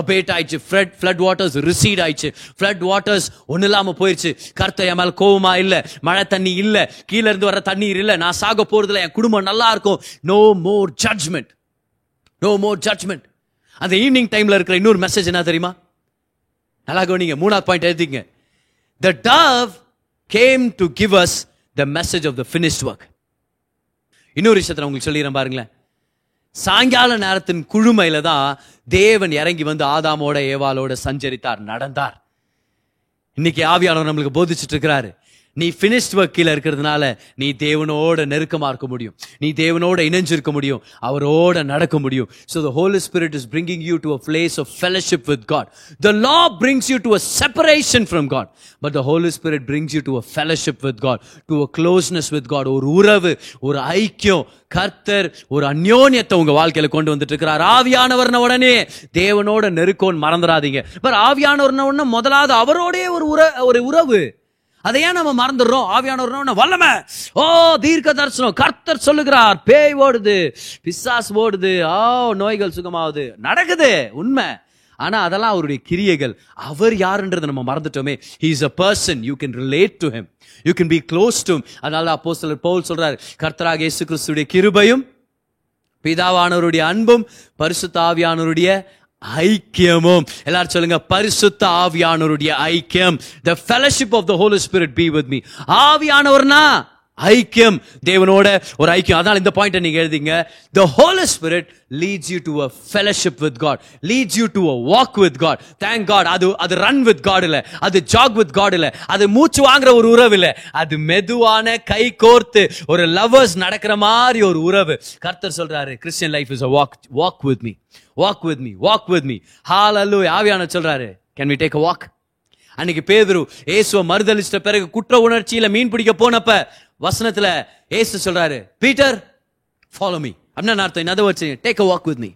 அபேட் ஆயிடுச்சு. ஃப்ளட் ஃப்ளட் வாட்டர்ஸ் ரிசீட் ஆயிடுச்சு. ஃப்ளட் வாட்டர்ஸ் ஒன்றும் இல்லாமல் போயிடுச்சு கர்த்த என் மேலே கோவமா இல்லை. மழை தண்ணி இல்லை. கீழே இருந்து வர தண்ணீர் இல்லை. நான் சாக போகிறதுல என் குடும்பம் நல்லா இருக்கும். No more judgement no more judgement அந்த ஈவினிங் டைமில் இருக்கிற இன்னொரு மெசேஜ் என்ன தெரியுமா? நல்லா கவனிங்க. மூணாவது பாயிண்ட் எழுதிங்க the dove came to give us the message of the finished work இன்னொரு விஷயத்தை உங்களுக்கு சொல்லிடுறேன் பாருங்களேன். சாயங்கால நேரத்தின் குழுமையில தான் தேவன் இறங்கி வந்து ஆதாமோட ஏவாலோட சஞ்சரித்தார் நடந்தார். இன்னைக்கு ஆவியானவர் நம்மளுக்கு போதிச்சுட்டு இருக்கிறாரு நீ ஃபினிஷ்ட் ஒர்க் கீழே இருக்கிறதுனால நீ தேவனோட நெருக்கமா இருக்க முடியும். நீ தேவனோட இணைஞ்சிருக்க முடியும். அவரோட நடக்க முடியும். So the Holy Spirit is bringing you to a place of fellowship with God the law brings you to a separation from God but the Holy Spirit brings you to a fellowship with God to a closeness with God ஒரு உறவு ஒரு ஐக்கியம் கர்த்தர் ஒரு அந்யோன்யத்தை உங்க வாழ்க்கையில கொண்டு வந்துட்டு இருக்கிறார் ஆவியானவர்ன உடனே தேவனோட நெருக்கோன்னு மறந்துடாதீங்க. பட் ஆவியானவர்ன உடனே முதலாவது அவரோடே ஒரு உற ஒரு உறவு. அதை ஏன் நம்ம மறந்துடுறோம்? ஆவியானவர் வல்லமை. ஓ தீர்க்க தரிசனம் கர்த்தர் சொல்லுகிறார் பேய் ஓடுது பிசாஸ் ஓடுது ஓ நோய்கள் சுகமாகுது. நடக்குது உண்மை. ஆனால் அதெல்லாம் அவருடைய கிரியைகள். அவர் யாருன்றதை நம்ம மறந்துட்டோமே. He is a person you can relate to him you can be close to அதனால அப்போ சிலர் பவுல் சொல்றாரு கர்த்தராக இயேசு கிறிஸ்துடைய கிருபையும் பிதாவானவருடைய அன்பும் பரிசுத்தாவியானவருடைய ஐக்கியமும். எல்லாரும் சொல்லுங்க பரிசுத்த ஆவியானவருடைய ஐக்கியம். The fellowship of the Holy Spirit be with me ஆவியானவர்னா ஐக்கியம். தேவனோட ஒரு ஐக்கியம். அதனால இந்த பாயிண்ட் நீங்க எழுதிங்க. The Holy Spirit leads you to a fellowship with God leads you to a walk with God thank God அது அது ரன் வித் காட் இல்ல. அது ஜாக் வித் காட் இல்ல. அது மூச்சு வாங்குற ஒரு உறவு இல்ல. அது மெதுவான கை கோர்த்து ஒரு லவ்வர்ஸ் நடக்கிற மாதிரி ஒரு உறவு. கர்த்தர் சொல்றாரு Christian life is a walk walk with me walk with me walk with me ஹalleluya ஆவியான சொல்றாரு can we take a walk அன்னைக்கு பேதுரு ஏசுவ மறுதலிச்சிட்ட பிறகு குற்ற உணர்ச்சியில மீன் பிடிக்க போனப்ப வசனத்தில் ஏசு சொல்கிறாரு பீட்டர் ஃபாலோ மீ அப்படின்னு அர்த்தம். என்ன வச்சு take a walk with me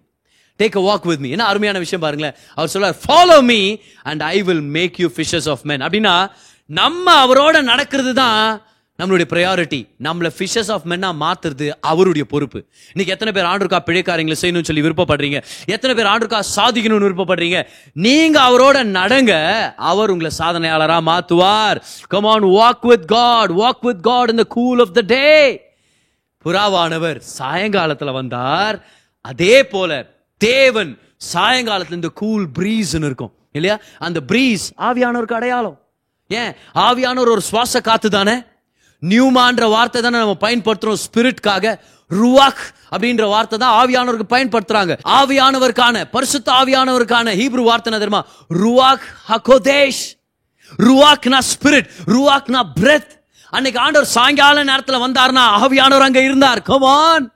take a walk with me என்ன அருமையான விஷயம் பாருங்களேன். அவர் சொல்றார் follow me and I will make you fishes of man அப்படின்னா நம்ம அவரோட நடக்கிறது தான் நம்மளுடைய ப்ரையாரிட்டி நம்மளை ஃபிஷஸ் ஆஃப் மென்னா மாத்துறது அவருடைய பொறுப்பு. இன்னைக்கு எத்தனை பேர் ஆண்டுக்கா பிழைக்காரங்களை செய்யணும்னு சொல்லி விருப்பப்படுறீங்க? எத்தனை பேர் ஆண்டுக்கா சாதிக்கணும்னு விருப்பப்படுறீங்க? நீங்க அவரோட நடங்க அவர் உங்களை சாதனையாளரா மாத்துவார். Come on walk with God walk with God in the cool of the day புறாவானவர் சாயங்காலத்துல வந்தார். அதே போல தேவன் சாயங்காலத்துல இந்த கூல் பிரீஸ்ன்னு இருக்கும். இல்லையா? அந்த பிரீஸ் ஆவியானவருக்கு அடையாளம். ஏன்? ஆவியானவர் ஒரு சுவாச காத்து தானே? நியூமான்ற வார்த்தை தானே நம்ம பயன்படுத்துறோம் ஸ்பிரிட்காக ருவாக் அப்படின்ற வார்த்தை தான் ஆவியானவருக்கு பயன்படுத்துறாங்க. ஆவியானவருக்கான பரிசுத்த ஆவியானவருக்கான ஹீப்ரு வார்த்தை தெரியுமா? ருவாக் ஹகோதேஷ் ருவாக்னா ஸ்பிரிட் ருவாக்னா பிரெத் அன்னைக்கு ஆண்டவர் சாயங்கால நேரத்தில் வந்தார்னா ஆவியானவர் அங்க இருந்தார். Come on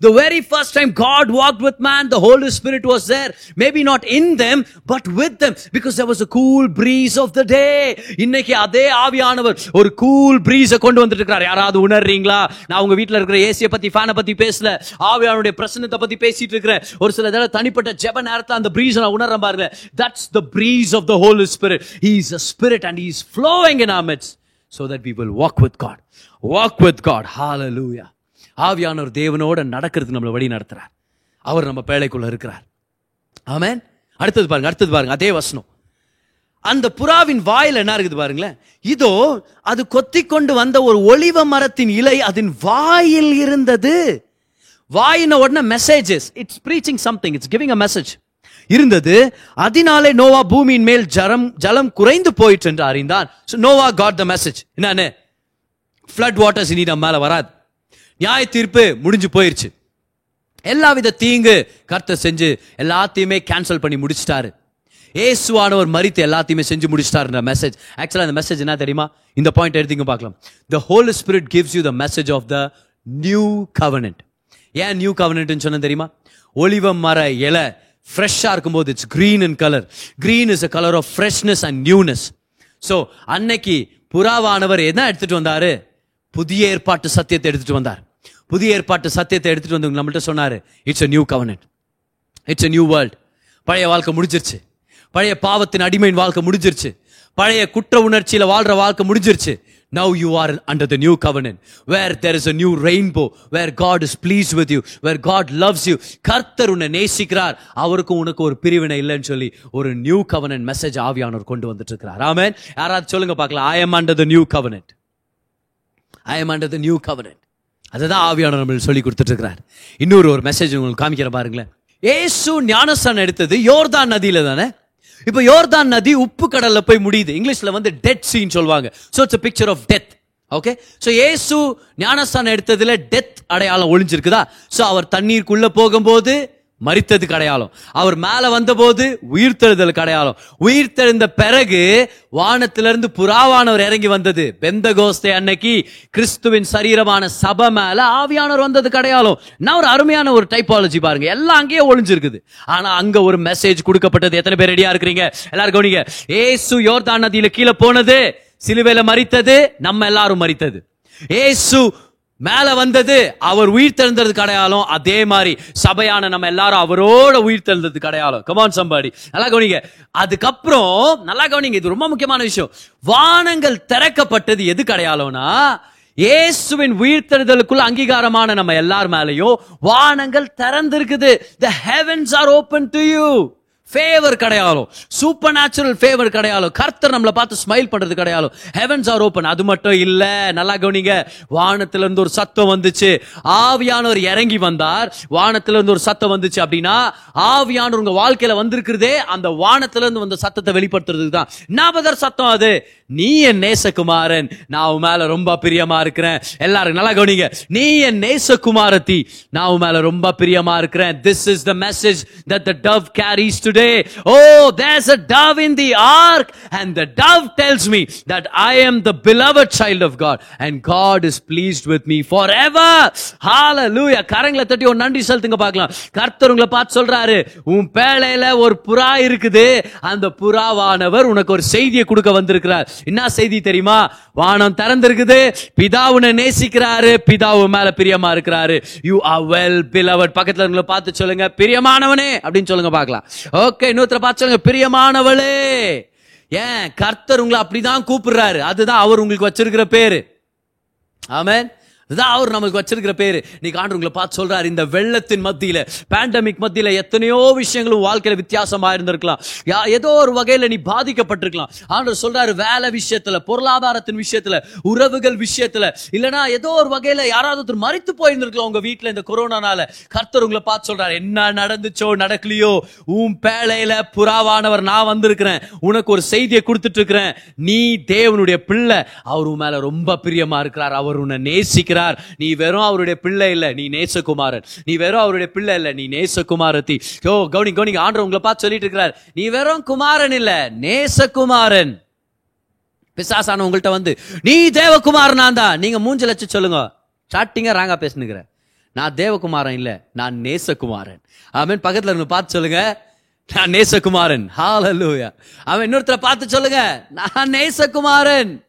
The very first time God walked with man, the Holy Spirit was there. Maybe not in them, but with them. Because there was a cool breeze of the day. இன்னைக்கு அதே ஆவியானவர் ஒரு cool பிரீஸ கொண்டு வந்துட்டு இருக்கிறார் யாராவது உணர்றீங்களா நான் உங்க வீட்ல இருக்கிற ஏசிய பத்தி ஃபேனை பத்தி பேசல ஆவியானுடைய பிரசன்னத்தை பத்தி பேசிட்டு இருக்கிறேன் ஒரு சில தடவை தனிப்பட்ட ஜெப நேரத்துல அந்த பிரீஸ் நான் உணர்றேன் பாருங்க that's the breeze of the Holy Spirit he is a spirit and he is flowing in our midst so that we will walk with God. Walk with God. Hallelujah. ஆவியானவர் தேவனோட நடக்கிறதுக்கு நம்மளை வழி நடத்துகிறார் அவர் நம்ம பேழைக்குள்ளே இருக்கிறார். ஆமேன். அடுத்தது பாருங்க அடுத்தது பாருங்க அதே வசனம். அந்த புறாவின் வாயில் என்ன இருக்குது பாருங்களேன்? இதோ அது கொத்தி கொண்டு வந்த ஒரு ஒளிவ மரத்தின் இலை அதன் வாயில் இருந்தது. வாயின உடனே messages it's preaching something it's giving a message இருந்தது. அதனாலே நோவா பூமியின் மேல் ஜலம் ஜலம் குறைந்து போயிட்டு என்று அறிந்தான். நோவா காட் த மெசேஜ் என்னன்னு? ஃப்ளட் வாட்டர்ஸ் இனி நம்ம மேலே வராது. நியாய தீர்ப்பு முடிஞ்சு போயிருச்சு. எல்லாவித தீங்கு கர்த்தர் செஞ்சு எல்லாத்தையுமே கேன்சல் பண்ணி முடிச்சிட்டாரு. ஏசுவானவர் மறித்து எல்லாத்தையுமே செஞ்சு முடிச்சிட்டாருன்ற மெசேஜ் ஆக்சுவலாக அந்த மெசேஜ் என்ன தெரியுமா? இந்த பாயிண்ட் எடுத்தீங்க பார்க்கலாம். The Holy Spirit gives you the message of the new covenant ஏன் நியூ கவர்னன்ட்னு சொன்ன தெரியுமா? ஒளிவ மர இலை ஃப்ரெஷ்ஷாக இருக்கும்போது it's green in colour green is a colour of freshness and newness so அன்னைக்கு புறாவானவர் என்ன எடுத்துட்டு வந்தாரு? புதிய ஏற்பாட்டு சத்தியத்தை எடுத்துட்டு வந்தார். புதிய ஏற்பாட்டு சத்தியத்தை எடுத்துட்டு வந்து நம்மள்ட்ட சொன்னார். It's a new covenant. It's a new world பழைய வாழ்க்கை முடிஞ்சிருச்சு. பழைய பாவத்தின் அடிமையின் வாழ்க்கை முடிஞ்சிருச்சு. பழைய குற்ற உணர்ச்சியில வாழ்ற வாழ்க்கை முடிஞ்சிருச்சு. Now you are under the new கவர்னன் where there is a new rainbow where God is pleased with you where God loves you கர்த்தர் உன்னை நேசிக்கிறார். அவருக்கும் உனக்கு ஒரு பிரிவினை இல்லைன்னு சொல்லி ஒரு நியூ கவர்னன் மெசேஜ் ஆவியானவர் கொண்டு வந்துட்டு இருக்கிறார் ஆமென் யாராவது சொல்லுங்க பார்க்கலாம். I am under the new covenant. I am under the new covenant அதுதான் ஆவியான நம்மளுக்கு சொல்லி கொடுத்துட்டு இருக்கிறார் இன்னொரு ஒரு மெசேஜ் உங்களுக்கு காமிக்கிற பாருங்களேன். ஏசு ஞானஸ்தானம் எடுத்தது யோர்தான் நதியில தானே? இப்போ யோர்தான் நதி உப்பு கடல்ல போய் முடியுது. இங்கிலீஷ்ல வந்து டெத் சீன் சொல்லுவாங்க. So it's picture of death okay so ஏசு ஞானஸ்தானம் எடுத்ததுல டெத் அடையாளம் ஒளிஞ்சிருக்குதா? ஸோ அவர் தண்ணீருக்குள்ள போகும்போது மறித்தது அடையாளம் அவர் மேல வந்தபோது உயிர்த்தெழுதலுக்கு அடையாளம் உயிர்த்தெழுந்த பிறகு வானத்திலிருந்து புறாவானவர் இறங்கி வந்தது. பெந்த கோஸ்தே அன்னைக்கு கிறிஸ்துவின் சரீரமான சபை மேல ஆவியானவர் வந்தது அடையாளம் நான் ஒரு அருமையான ஒரு டைப்பாலஜி பாருங்க. எல்லாம் அங்கேயே ஒளிஞ்சிருக்குது. ஆனா அங்க ஒரு மெசேஜ் கொடுக்கப்பட்டது. எத்தனை பேர் ரெடியா இருக்கிறீங்க? எல்லாரும் கவனிங்க. ஏசு யோர்தான் நதியில கீழே போனது சிலுவையில மறித்தது நம்ம எல்லாரும் மறித்தது. ஏசு மேல வந்தது அவர் உயிர் தெழுந்ததுக்கு அடையாளம் அதே மாதிரி சபையான நம்ம எல்லாரும் அவரோட உயிர் தெழுந்ததுக்கு அடையாளம். கமான் சம்பாடி நல்லா கவனிங்க. அதுக்கப்புறம் நல்லா கவனிங்க இது ரொம்ப முக்கியமான விஷயம். வானங்கள் திறக்கப்பட்டது எதுக்கு அடையாளம்னா இயேசுவின் உயிர்த்தெழுதலுக்குள்ள அங்கீகாரமான நம்ம எல்லார் மேலையும் வானங்கள் திறந்திருக்குது. The heavens are open to you favour கிடையாலும் supernatural favour கிடையாலும் கர்த்தர் நம்மளை பார்த்து ஸ்மைல் பண்றது கிடையாலும் ஹெவன்ஸ் ஆர் ஓப்பன் அது மட்டும் இல்ல. நல்லா கவனிங்க. வானத்துல இருந்து ஒரு சத்தம் வந்துச்சு. ஆவியானவர் இறங்கி வந்தார். வானத்துல இருந்து ஒரு சத்தம் வந்துச்சு அப்படின்னா ஆவியானவர் உங்க வாழ்க்கையில வந்திருக்கிறதே அந்த வானத்துல இருந்து வந்த சத்தத்தை வெளிப்படுத்துறதுக்கு தான். ஞாபகர் சத்தம் அது. நீ என் நேசகுமாரன். நான் உன் மேல ரொம்ப பிரியமா இருக்கிறேன். எல்லாரும் நல்லா கவனிங்க. நீ என் நேசகுமாரத்தி. நான் உன் மேல ரொம்ப பிரியமா இருக்கிறேன். This is the message that the dove carries to others oh, there's dove in the ark and and the dove tells me that I am the beloved child of and God is is pleased with me forever. ஹalleluya கரங்களை தட்டி ஒரு நன்றி செலுத்துங்க பார்க்கலாம். கர்த்தர் உங்களை பார்த்து சொல்றாரு உன் பேழையில ஒரு புறா இருக்குது. அந்த புறாவானவர் உனக்கு ஒரு செய்தியை கொடுக்க வந்திருக்கிறார். என்ன செய்தி தெரியுமா? வானம் திறந்திருக்குது. பிதா உன்னை நேசிக்கிறாரு. பிதா உன் மேல பிரியமா இருக்கிறாரு. யூ ஆர் வெல் பிலவட் பக்கத்துல உங்களை பார்த்து சொல்லுங்க. பிரியமானவனே அப்படின்னு சொல்லுங்க பார்க்கலாம். ஓகே இன்னொருத்தர பார்த்து சொல்லுங்க பிரியமானவளே. ஏன் கர்த்தர் உங்களை அப்படிதான் கூப்பிடுறாரு. அதுதான் அவர் உங்களுக்கு வச்சிருக்கிற பேரு. ஆமேன். இதுதான் அவர் நமக்கு வச்சிருக்கிற பேரு. நீ காண்டு உங்களை பார்த்து சொல்றாரு இந்த வெள்ளத்தின் மத்தியில பேண்டமிக் மத்தியில எத்தனையோ விஷயங்களும் வாழ்க்கையில வித்தியாசமா இருந்திருக்கலாம். யா ஏதோ ஒரு வகையில நீ பாதிக்கப்பட்டிருக்கலாம். ஆண்டவர் சொல்றாரு வேலை விஷயத்துல பொருளாதாரத்தின் விஷயத்துல உறவுகள் விஷயத்துல இல்லனா ஏதோ ஒரு வகையில யாராவது ஒருத்தர் மறித்து போயிருந்திருக்கலாம் உங்க வீட்டுல இந்த கொரோனானால. கர்த்தர் உங்களை பார்த்து சொல்றாரு என்ன நடந்துச்சோ நடக்கலையோ உன் பேழையில புறாவானவர் நான் வந்திருக்கிறேன். உனக்கு ஒரு செய்தியை கொடுத்துட்டு இருக்கிறேன். நீ தேவனுடைய பிள்ளை. அவர் உன் மேல ரொம்ப பிரியமா இருக்கிறார். அவர் உன்னை நேசிக்கிறார். நீ வெறும் அவருடைய பிள்ளை இல்ல நீ நேசகுமாரன். நீ வெறும் அவருடைய பிள்ளை இல்ல நீ நேசகுமாரத்தி. ஓ கவுனி கவுனி ஆண்டர் உங்களை பார்த்து சொல்லிட்டு இருக்கிறார். நீ வெறும் குமாரன் இல்ல நேசகுமாரன். பிசாசான உங்கள்கிட்ட வந்து நீ தேவகுமாரனா தான். நீங்க மூஞ்ச லட்சம் சொல்லுங்க. ஸ்டார்டிங்கா ராங்கா பேசுனுங்கிற நான் தேவகுமாரன் இல்ல நான் நேசகுமாரன். அவன் பக்கத்துல இருந்து பார்த்து சொல்லுங்க. நான் நேசகுமாரன். ஹalleluya அவன் இன்னொருத்தரை பார்த்து சொல்லுங்க. நான் நேசகுமாரன்.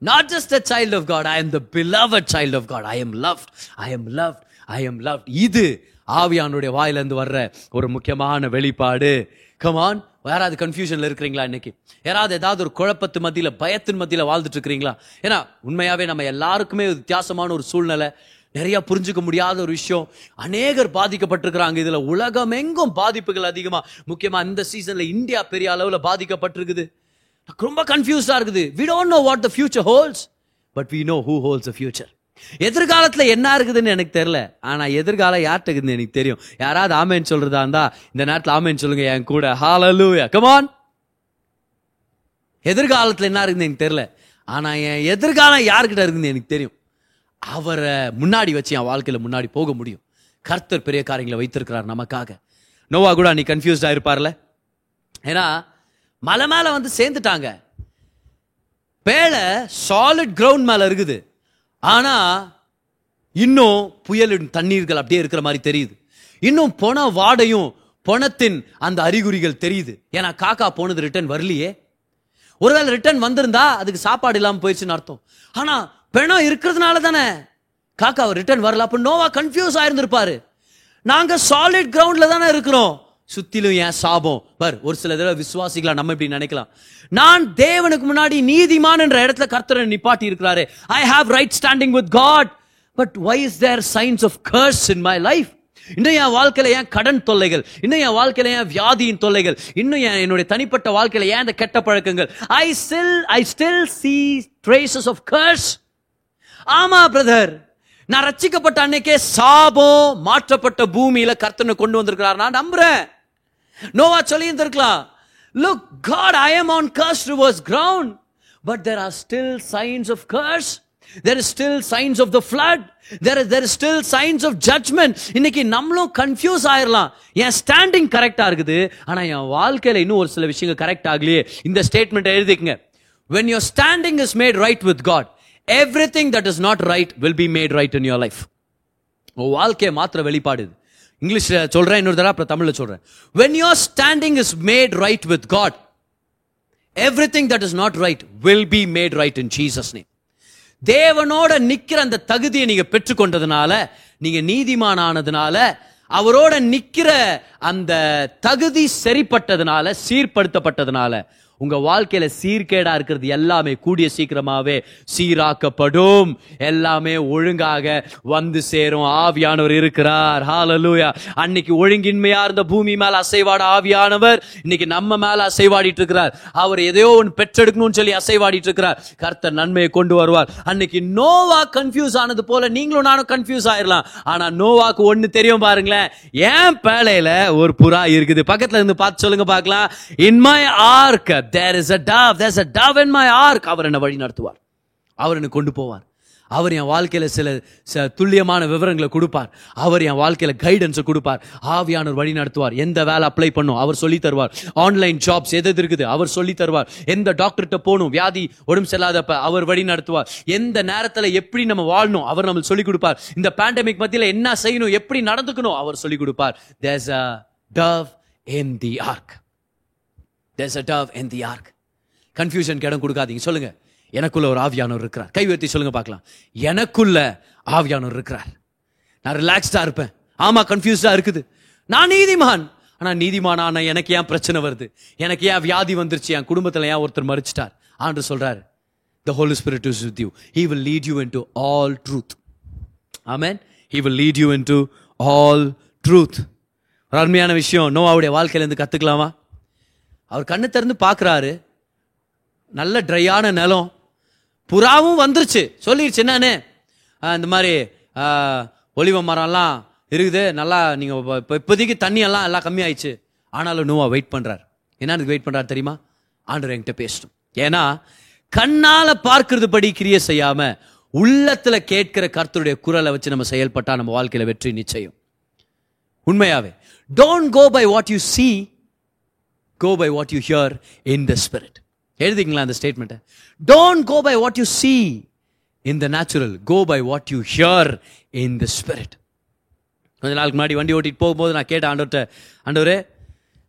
Not just a child of god i am the beloved child of god. I am loved. I am loved. I am love இது ஆவியானுடைய வாயிலிருந்து வர்ற ஒரு முக்கியமான வெளிப்பாடு. கமான் யாராவது கன்ஃபியூஷன்ல இருக்கிறீங்களா இன்னைக்கு? யாராவது ஏதாவது ஒரு குழப்பத்து மத்தியில பயத்தின் மத்தியில வாழ்ந்துட்டு இருக்கிறீங்களா? ஏன்னா உண்மையாவே நம்ம எல்லாருக்குமே வித்தியாசமான ஒரு சூழ்நிலை. நிறைய புரிஞ்சுக்க முடியாத ஒரு விஷயம். அநேகர் பாதிக்கப்பட்டிருக்கிறாங்க. இதுல உலகமெங்கும் பாதிப்புகள் அதிகமா. முக்கியமா இந்த சீசன்ல இந்தியா பெரிய அளவுல பாதிக்கப்பட்டிருக்குது. ரொம்ப கன்ஃபியூஸ்டாக இருக்குது. We don't know what the future holds but we know who holds the future எதிர்காலத்தில் என்ன இருக்குதுன்னு எனக்கு தெரியல. ஆனால் எதிர்காலம் யார்கிட்ட இருக்குதுன்னு எனக்கு தெரியும். யாராவது ஆமேன்னு சொல்கிறதா இருந்தா இந்த நேரத்தில் ஆமேன்னு சொல்லுங்க என் கூட. ஹalleluya come on. எதிர்காலத்தில் என்ன இருக்குதுன்னு எனக்கு தெரியல. ஆனால் என் எதிர்காலம் யார்கிட்ட இருக்குதுன்னு எனக்கு தெரியும். அவரை முன்னாடி வச்சு என் வாழ்க்கையில் முன்னாடி போக முடியும். கர்த்தர் பெரிய காரியங்களை வைத்திருக்கிறார் நமக்காக. நோவா கூட நீ கன்ஃபியூஸ்டாக இருப்பார்ல ஏன்னா மலை மேலே வந்து சேர்ந்துட்டாங்க. பேழை சாலிட் கிரவுண்ட் மேலே இருக்குது. ஆனால் இன்னும் புயலின் தண்ணீர்கள் அப்படியே இருக்கிற மாதிரி தெரியுது. இன்னும் பொண வாடையும் பொணத்தின் அந்த அறிகுறிகள் தெரியுது. ஏன்னா காக்கா போனது ரிட்டர்ன் வரலையே. ஒருவேளை ரிட்டர்ன் வந்திருந்தா அதுக்கு சாப்பாடு இல்லாமல் போயிடுச்சுன்னு அர்த்தம். ஆனால் பிணம் இருக்கிறதுனால தானே. காக்கா ரிட்டர்ன் வரல. அப்போ நோவா கன்ஃபியூஸ் ஆயிருந்திருப்பாரு. நாங்கள் சாலிட் கிரவுண்டில் தானே இருக்கிறோம். சுத்திலும் ஏன் சாபம்? பார் ஒரு சில தடவை விசுவாசிகளா நம்ம இப்படி நினைக்கலாம். நான் தேவனுக்கு முன்னாடி நீதிமான் என்ற இடத்துல கர்த்தரை நிப்பாட்டி இருக்கிறாரு. I have right standing with God but why is there signs of curse in my life இன்னும் என் வாழ்க்கையில ஏன் கடன் தொல்லைகள்? இன்னும் என் வாழ்க்கையில ஏன் வியாதியின் தொல்லைகள்? இன்னும் என் என்னுடைய தனிப்பட்ட வாழ்க்கையில ஏன் இந்த கெட்ட பழக்கங்கள்? I still I still see traces of curse ஆமா பிரதர் நான் ரச்சிக்கப்பட்ட அன்னைக்கே சாபம் மாற்றப்பட்ட பூமியில கர்த்தனை கொண்டு வந்திருக்கிறார். நான் நம்புறேன். நோவா சொல்லி இருந்திருக்கலாம் look God I am on curse reverse ground but there are still signs of curse there is still signs of the flood there there is still signs of judgment இன்னைக்கு நம்மளும் கன்ஃபியூஸ் ஆயிடலாம் என் ஸ்டாண்டிங் கரெக்டாக இருக்குது ஆனால் என் வாழ்க்கையில் இன்னும் ஒரு சில விஷயங்கள் கரெக்ட் ஆகலையே இந்த statement எழுதிக்கங்க when your standing is made right with God everything that is not right will be made right in your life வாழ்க்கையை மாத்திர வெளிப்பாடு இங்கிலீஷில் சொல்கிறேன் இன்னொரு தடவை அப்புறம் தமிழில் சொல்கிறேன் when when standing is made right with God everything that is not right will be made right in Jesus name தேவனோட நிற்கிற அந்த தகுதியை நீங்கள் பெற்றுக்கொண்டதுனால நீங்கள் நீதிமான் ஆனதுனால அவரோட நிற்கிற அந்த தகுதி சரிப்பட்டதுனால சீர்படுத்தப்பட்டதுனால உங்க வாழ்க்கையில சீர்கேடா இருக்கிறது எல்லாமே கூடிய சீக்கிரமாவே சீராக்கப்படும். எல்லாமே ஒழுங்காக வந்து சேரும். ஆவியானவர் இருக்கிறார். ஹாலலூயா அன்னைக்கு ஒழுங்கின்மையா இருந்த பூமி மேல அசைவாட ஆவியானவர் இன்னைக்கு நம்ம மேல அசைவாடிட்டு இருக்கிறார். அவர் எதையோ ஒன்று பெற்றெடுக்கணும்னு சொல்லி அசைவாடிட்டு இருக்கிறார். கர்த்தர் நன்மையை கொண்டு வருவார். அன்னைக்கு நோவா கன்ஃபியூஸ் ஆனது போல நீங்களும் நானும் கன்ஃபியூஸ் ஆயிரலாம். ஆனா நோவாக்கு ஒன்று தெரியும் பாருங்களேன். ஏன் பேழையில ஒரு புறா இருக்குது. பக்கத்துல இருந்து பார்த்து சொல்லுங்க பார்க்கலாம். In my ark there is a dove there is a dove in my ark அவர் என்னை வழி நடத்துவார். அவர் என்னை கொண்டு போவார். அவர் என் வாழ்க்கையில் சில சில துல்லியமான விவரங்களை கொடுப்பார். அவர் என் வாழ்க்கையில் கைடன்ஸை கொடுப்பார். ஆவியானவர் வழி நடத்துவார். எந்த வேலை அப்ளை பண்ணும் அவர் சொல்லி தருவார். ஆன்லைன் ஜாப்ஸ் எது எது இருக்குது அவர் சொல்லி தருவார். எந்த டாக்டர்கிட்ட போகணும் வியாதி உடம்பு செல்லாதப்ப அவர் வழி நடத்துவார். எந்த நேரத்தில் எப்படி நம்ம வாழணும் அவர் நம்மளுக்கு சொல்லிக் கொடுப்பார். இந்த பேண்டமிக் மத்தியில் என்ன செய்யணும் எப்படி நடந்துக்கணும் அவர் சொல்லிக் கொடுப்பார். There's a dove in the ark there's a dove in the ark confusion இடம் கொடுக்காதீங்க. சொல்லுங்க. எனக்குள்ள ஒரு ஆவியானவர் இருக்கிறார். கை உயர்த்தி சொல்லுங்க பார்க்கலாம். எனக்குள்ள ஆவியானவர் இருக்கிறார். நான் ரிலாக்ஸ்டா இருப்பேன். ஆமா கன்ஃபியூஸ்டா இருக்குது. நான் நீதிமான். ஆனா நீதிமான் ஆனா எனக்கு ஏன் பிரச்சனை வருது? எனக்கு ஏன் வியாதி வந்துருச்சு? என் குடும்பத்துல ஏன் ஒருத்தர் மறிச்சிட்டார்? ஆண்டு சொல்றாரு. Spirit is with you he will lead you in to all truth amen he will lead you in to all truth ஒரு அருமையான விஷயம். நோவாவுடைய வாழ்க்கையிலேருந்து கற்றுக்கலாமா அவர் கண்ணு திறந்து பார்க்குறாரு. நல்ல ட்ரையான நிலம். புறாவும் வந்துருச்சு. சொல்லிடுச்சு என்னன்னு இந்த மாதிரி ஒளிவ மரம்லாம் இருக்குது. நல்லா நீங்கள் இப்போ இப்போதைக்கு தண்ணியெல்லாம் எல்லாம் கம்மியாயிடுச்சு. ஆனாலும் நோவா வெயிட் பண்ணுறார் என்ன வெயிட் பண்ணுறாரு தெரியுமா? ஆண்டவர் என்கிட்ட பேசணும் ஏன்னா கண்ணால் பார்க்கறது படி கிரிய செய்யாமல் உள்ளத்தில் கேட்கிற கர்த்தருடைய குரலை வச்சு நம்ம செயல்பட்டால் நம்ம வாழ்க்கையில் வெற்றி நிச்சயம். உண்மையாவே don't go by what you see go by what you hear in the spirit எழுதிங்களா அந்த ஸ்டேட்மெண்ட்டை don't go by what you see in the natural go by what you hear in the spirit கொஞ்ச நாளுக்கு முன்னாடி வண்டி ஓட்டிட்டு போகும்போது நான் கேட்டேன் ஆண்டவர்கிட்ட ஆண்டவர்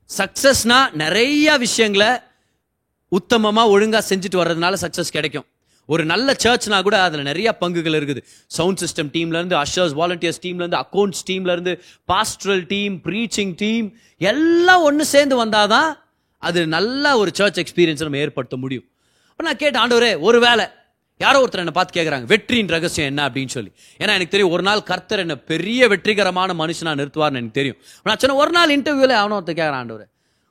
சக்ஸஸ்னா நிறைய விஷயங்களை உத்தமமாக ஒழுங்காக செஞ்சுட்டு வர்றதுனால சக்ஸஸ் கிடைக்கும். ஒரு நல்ல சர்ச்னா கூட அதில் நிறைய பங்குகள் இருக்குது. சவுண்ட் சிஸ்டம் டீம்லேருந்து அஷர்ஸ் வாலண்டியர்ஸ் டீம்லேருந்து accounts டீம்லேருந்து pastoral pastoral team preaching team எல்லாம் ஒன்று சேர்ந்து வந்தாதான் அது நல்ல ஒரு சர்ச் எக்ஸ்பீரியன்ஸ் நம்ம ஏற்படுத்த முடியும். இப்போ நான் கேட்டேன் ஆண்டவரே ஒரு வேலை யாரோ ஒருத்தர் என்னை பார்த்து கேட்குறாங்க வெற்றியின் ரகசியம் என்ன? அப்படின்னு சொல்லி. ஏன்னா எனக்கு தெரியும் ஒரு நாள் கர்த்தர் என்ன பெரிய வெற்றிகரமான மனுஷனாக நிறுத்துவார்னு எனக்கு தெரியும். நான் சொன்ன ஒரு நாள் இன்டர்வியூவில் அவனோ ஒருத்தர் கேட்குறான் ஆண்டவர்.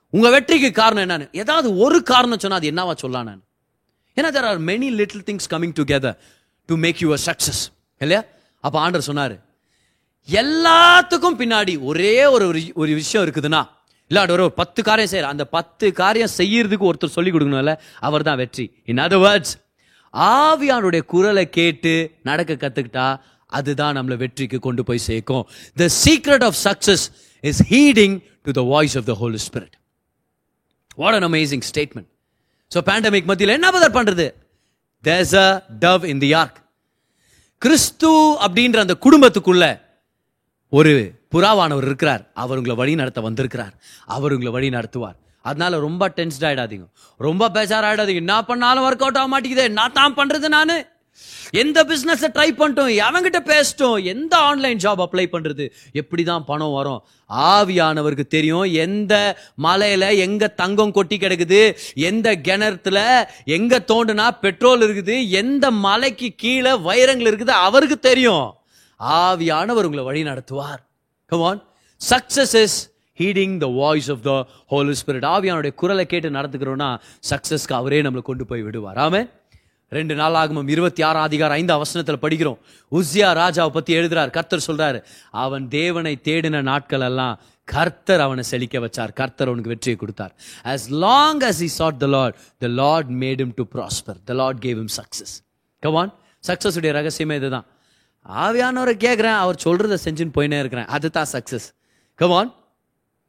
உங்கள் வெற்றிக்கு காரணம் என்னன்னு? ஏதாவது ஒரு காரணம் சொன்னால் அது என்னவா சொல்லலாம் நான். ஏன்னா there are many little things coming together to make you success இல்லையா? அப்போ ஆண்டர் சொன்னாரு எல்லாத்துக்கும் பின்னாடி ஒரே ஒரு ஒரு- விஷயம் இருக்குதுன்னா இல்ல ஒரு பத்து காரியம் செய்யற அந்த பத்து காரியம் செய்யறதுக்கு ஒருத்தர் சொல்லி கொடுக்கணும்ல அவர் தான் வெற்றி. இன் அதர் வேர்ட்ஸ் ஆவியானுடைய குரலை கேட்டு நடக்க கத்துக்கிட்டா அதுதான் நம்மளை வெற்றிக்கு கொண்டு போய் சேர்க்கும். The secret of success is heeding to the voice of the holy spirit what an amazing statement so pandemic மத்தியில் என்ன பதர் பண்ணுறது there's a dove in the ark கிறிஸ்து அப்படின்ற அந்த குடும்பத்துக்குள்ள ஒரு புறாவானவர் இருக்கிறார். அவர் உங்களை வழி நடத்த வந்திருக்கிறார். அவர் உங்களை வழி நடத்துவார். அதனால ரொம்ப டென்ஸ்டாயிடாதீங்க ரொம்ப பேஜார் ஆயிடாதீங்க என்ன பண்ணாலும் ஒர்க் அவுட் ஆக மாட்டேங்குது. நான் தான் பண்ணுறது நான். எந்த பிசினஸ் ட்ரை பண்ணிட்டோம் எவங்கிட்ட பேசிட்டோம் எந்த ஆன்லைன் ஜாப் அப்ளை பண்றது எப்படி தான் பணம் வரும்? ஆவியானவருக்கு தெரியும் எந்த மலையில எங்க தங்கம் கொட்டி கிடக்குது எந்த கிணத்துல எங்க தோண்டுனா பெட்ரோல் இருக்குது எந்த மலைக்கு கீழே வைரங்கள் இருக்குது அவருக்கு தெரியும். ஆவியானவர் உங்களை வழி நடத்துவார். Come on success is heeding the voice of the holy spirit ஆவியானுடைய குரலை கேட்டு நடத்துக்கிறோம்னா சக்சஸ்க்கு அவரே நம்மளை கொண்டு போய் விடுவார். ஆமே ரெண்டு நாள் ஆகமும் இருபத்தி ஆறாம் அதிகாரம் ஐந்து அவசனத்தில் படிக்கிறோம். உஸ்யா ராஜாவை பற்றி எழுதுறார். கர்த்தர் சொல்றாரு அவன் தேவனை தேடின நாட்கள் எல்லாம் கர்த்தர் அவனை செழிக்க வச்சார். கர்த்தர் அவனுக்கு வெற்றியை கொடுத்தார். As long as he sought the lord the lord made him to prosper the lord gave him success Gawan on. உடைய ரகசியமே இதுதான். ஆவியானவரை கேட்குறேன் அவர் சொல்கிறத செஞ்சுன்னு போயினே இருக்கிறேன். அதுதான் சக்ஸஸ் கவான்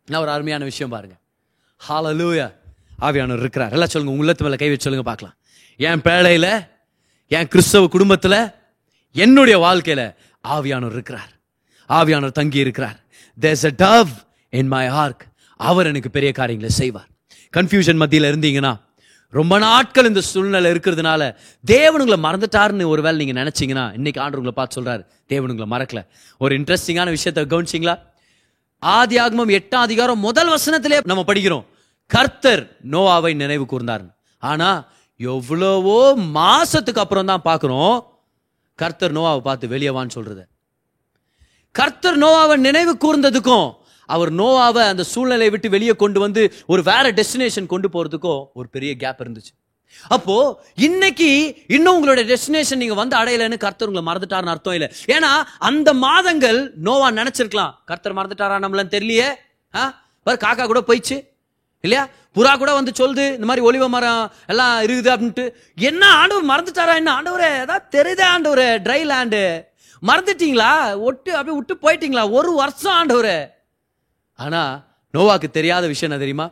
நான் ஒரு அருமையான விஷயம் பாருங்க. ஹாலலூயா ஆவியானவர் இருக்கிறார். எல்லாம் சொல்லுங்க உள்ளத்து மேலே கை வச்சு சொல்லுங்க பார்க்கலாம். என் பேழையில் என் கிறிஸ்தவ குடும்பத்தில் என்னுடைய வாழ்க்கையில் ஆவியானவர் இருக்கிறார். ஆவியானவர் தங்கி இருக்கிறார். There's a dove in my ark அவர் எனக்கு பெரிய காரியங்களை செய்வார். கன்ஃபியூஷன் மத்தியில் இருந்தீங்கன்னா ரொம்ப நாட்கள் இந்த சூழ்நிலை இருக்கிறதுனால தேவனுங்களை மறந்துட்டாருன்னு ஒருவேளை நீங்கள் நினச்சிங்கன்னா இன்னைக்கு ஆண்டுங்களை பார்த்து சொல்கிறார் தேவனுங்களை மறக்கல. ஒரு இன்ட்ரெஸ்டிங்கான விஷயத்தை கவனிச்சிங்களா? ஆதி ஆகமம் எட்டாம் அதிகாரம் முதல் வசனத்திலே நம்ம படிக்கிறோம். கர்த்தர் நோவாவை நினைவு கூர்ந்தார் ஆனால் எவ்வளவோ மாசத்துக்கு அப்புறம் தான் பார்க்குறோம். கர்த்தர் நோவாவை பார்த்து வெளியே வான்னு சொல்றது. கர்த்தர் நோவாவை நினைவு கூர்ந்ததுக்கும் அவர் நோவாவை அந்த சூழ்நிலையை விட்டு வெளியே கொண்டு வந்து ஒரு வேற டெஸ்டினேஷன் கொண்டு போறதுக்கும் ஒரு பெரிய கேப் இருந்துச்சு. அப்போ இன்னைக்கு இன்னும் உங்களோட டெஸ்டினேஷன் நீங்க வந்து அடையலைன்னு கர்த்தர் உங்களை மறந்துட்டாருன்னு அர்த்தம் இல்லை. ஏன்னா அந்த மாதங்கள் நோவா நினைச்சிருக்கலாம். கர்த்தர் மறந்துட்டாரா நம்மளன்னு தெரியலையே? ஆ? பாரு காக்கா கூட போயிடுச்சு. இல்லையா? புறா கூட வந்து சொல்லுது இந்த மாதிரி ஒளிவ மரம் எல்லாம் இருக்குது அப்படின்ட்டு. என்ன ஆண்டவர் மறந்துட்டாரா? என்ன ஆண்டவர் ஏதாவது தெரியுதே ஆண்டவர் ட்ரை லேண்டு மறந்துட்டீங்களா? ஒட்டு அப்படியே விட்டு போயிட்டீங்களா? ஒரு வருஷம் ஆண்டவர். ஆனால் நோவாக்கு தெரியாத விஷயம் என்ன தெரியுமா?